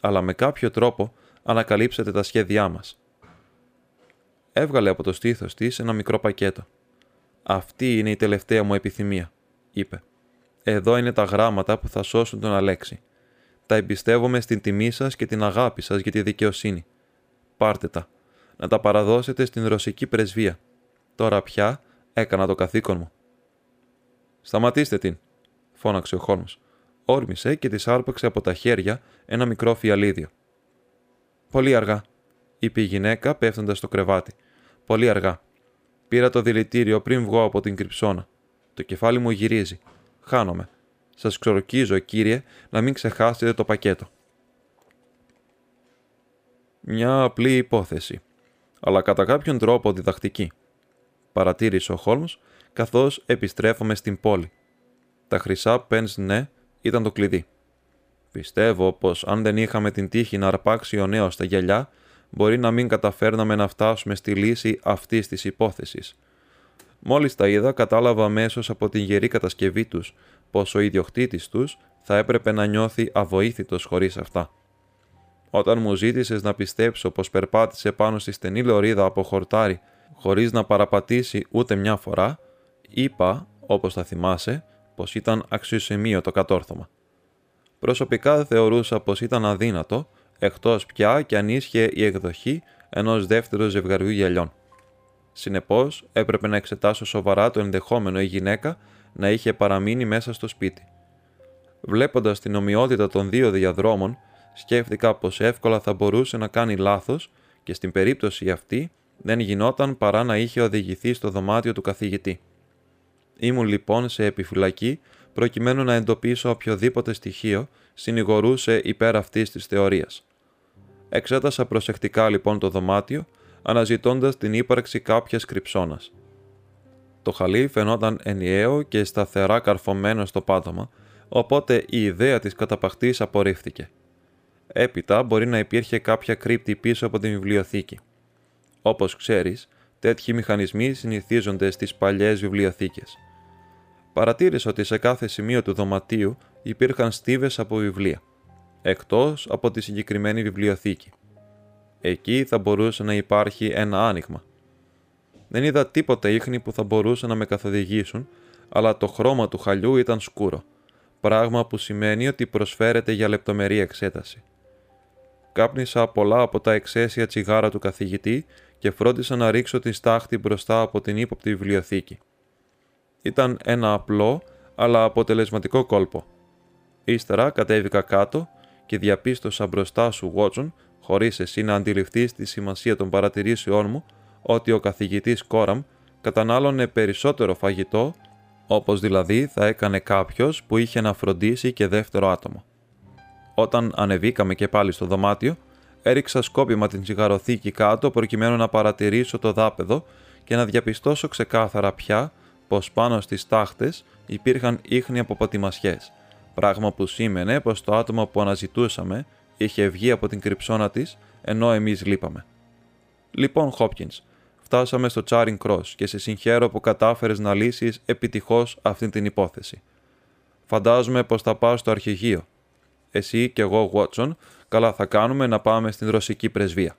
Αλλά με κάποιο τρόπο ανακαλύψετε τα σχέδιά μας. Έβγαλε από το στήθος της ένα μικρό πακέτο. «Αυτή είναι η τελευταία μου επιθυμία», είπε. «Εδώ είναι τα γράμματα που θα σώσουν τον Αλέξη. Τα εμπιστεύομαι στην τιμή σας και την αγάπη σας για τη δικαιοσύνη. Πάρτε τα. Να τα παραδώσετε στην ρωσική πρεσβεία. Τώρα πια έκανα το καθήκον μου». «Σταματήστε την», φώναξε ο Χόλμς. Όρμησε και της άρπαξε από τα χέρια ένα μικρό φιαλίδιο. Πολύ αργά, είπε η γυναίκα πέφτοντας στο κρεβάτι. Πολύ αργά. Πήρα το δηλητήριο πριν βγω από την κρυψώνα. Το κεφάλι μου γυρίζει. Χάνομαι. Σας ξορκίζω, κύριε, να μην ξεχάσετε το πακέτο. Μια απλή υπόθεση, αλλά κατά κάποιον τρόπο διδακτική, παρατήρησε ο Χόλμς καθώς επιστρέφομαι στην πόλη. Τα χρυσά πένς ναι ήταν το κλειδί. Πιστεύω πως αν δεν είχαμε την τύχη να αρπάξει ο νέος τα γυαλιά, μπορεί να μην καταφέρναμε να φτάσουμε στη λύση αυτής της υπόθεσης. Μόλις τα είδα, κατάλαβα αμέσως από την γερή κατασκευή τους πως ο ιδιοκτήτης τους θα έπρεπε να νιώθει αβοήθητος χωρίς αυτά. Όταν μου ζήτησες να πιστέψω πως περπάτησε πάνω στη στενή λωρίδα από χορτάρι χωρίς να παραπατήσει ούτε μια φορά, είπα, όπως θα θυμάσαι, πως ήταν αξιοσημείο το κατόρθωμα. Προσωπικά θεωρούσα πως ήταν αδύνατο, εκτός πια και αν ίσχυε η εκδοχή ενός δεύτερου ζευγαριού γυαλιών. Συνεπώς, έπρεπε να εξετάσω σοβαρά το ενδεχόμενο η γυναίκα να είχε παραμείνει μέσα στο σπίτι. Βλέποντας την ομοιότητα των δύο διαδρόμων, σκέφτηκα πως εύκολα θα μπορούσε να κάνει λάθος και στην περίπτωση αυτή δεν γινόταν παρά να είχε οδηγηθεί στο δωμάτιο του καθηγητή. Ήμουν λοιπόν σε επιφυλακή προκειμένου να εντοπίσω οποιοδήποτε στοιχείο συνηγορούσε υπέρ αυτής της θεωρίας. Εξέτασα προσεκτικά λοιπόν το δωμάτιο, αναζητώντας την ύπαρξη κάποιας κρυψώνας. Το χαλί φαινόταν ενιαίο και σταθερά καρφωμένο στο πάτωμα, οπότε η ιδέα της καταπαχτής απορρίφθηκε. Έπειτα μπορεί να υπήρχε κάποια κρύπτη πίσω από την βιβλιοθήκη. Όπως ξέρεις, τέτοιοι μηχανισμοί συνηθίζονται στις παλιές βιβλιοθήκες. Παρατήρησα ότι σε κάθε σημείο του δωματίου υπήρχαν στίβες από βιβλία, εκτός από τη συγκεκριμένη βιβλιοθήκη. Εκεί θα μπορούσε να υπάρχει ένα άνοιγμα. Δεν είδα τίποτα ίχνη που θα μπορούσε να με καθοδηγήσουν, αλλά το χρώμα του χαλιού ήταν σκούρο, πράγμα που σημαίνει ότι προσφέρεται για λεπτομερή εξέταση. Κάπνισα πολλά από τα εξαίσια τσιγάρα του καθηγητή και φρόντισα να ρίξω τη στάχτη μπροστά από την ύποπτη βιβλιοθήκη. Ήταν ένα απλό αλλά αποτελεσματικό κόλπο. Ύστερα κατέβηκα κάτω και διαπίστωσα μπροστά σου, Βότσον, χωρίς εσύ να αντιληφθείς τη σημασία των παρατηρήσεών μου, ότι ο καθηγητής Κόραμ κατανάλωνε περισσότερο φαγητό, όπως δηλαδή θα έκανε κάποιος που είχε να φροντίσει και δεύτερο άτομο. Όταν ανεβήκαμε και πάλι στο δωμάτιο, έριξα σκόπιμα την τσιγαροθήκη κάτω προκειμένου να παρατηρήσω το δάπεδο και να διαπιστώσω ξεκάθαρα πια πως πάνω στις τάχτες υπήρχαν ίχνη από πατημασιές, πράγμα που σήμαινε πως το άτομο που αναζητούσαμε είχε βγει από την κρυψώνα της, ενώ εμείς λείπαμε. Λοιπόν, Χόπκινς, φτάσαμε στο Charing Cross και σε συγχαίρω που κατάφερες να λύσεις επιτυχώς αυτή την υπόθεση. Φαντάζομαι πως θα πάω στο αρχηγείο. Εσύ και εγώ, Watson, καλά θα κάνουμε να πάμε στην ρωσική πρεσβεία.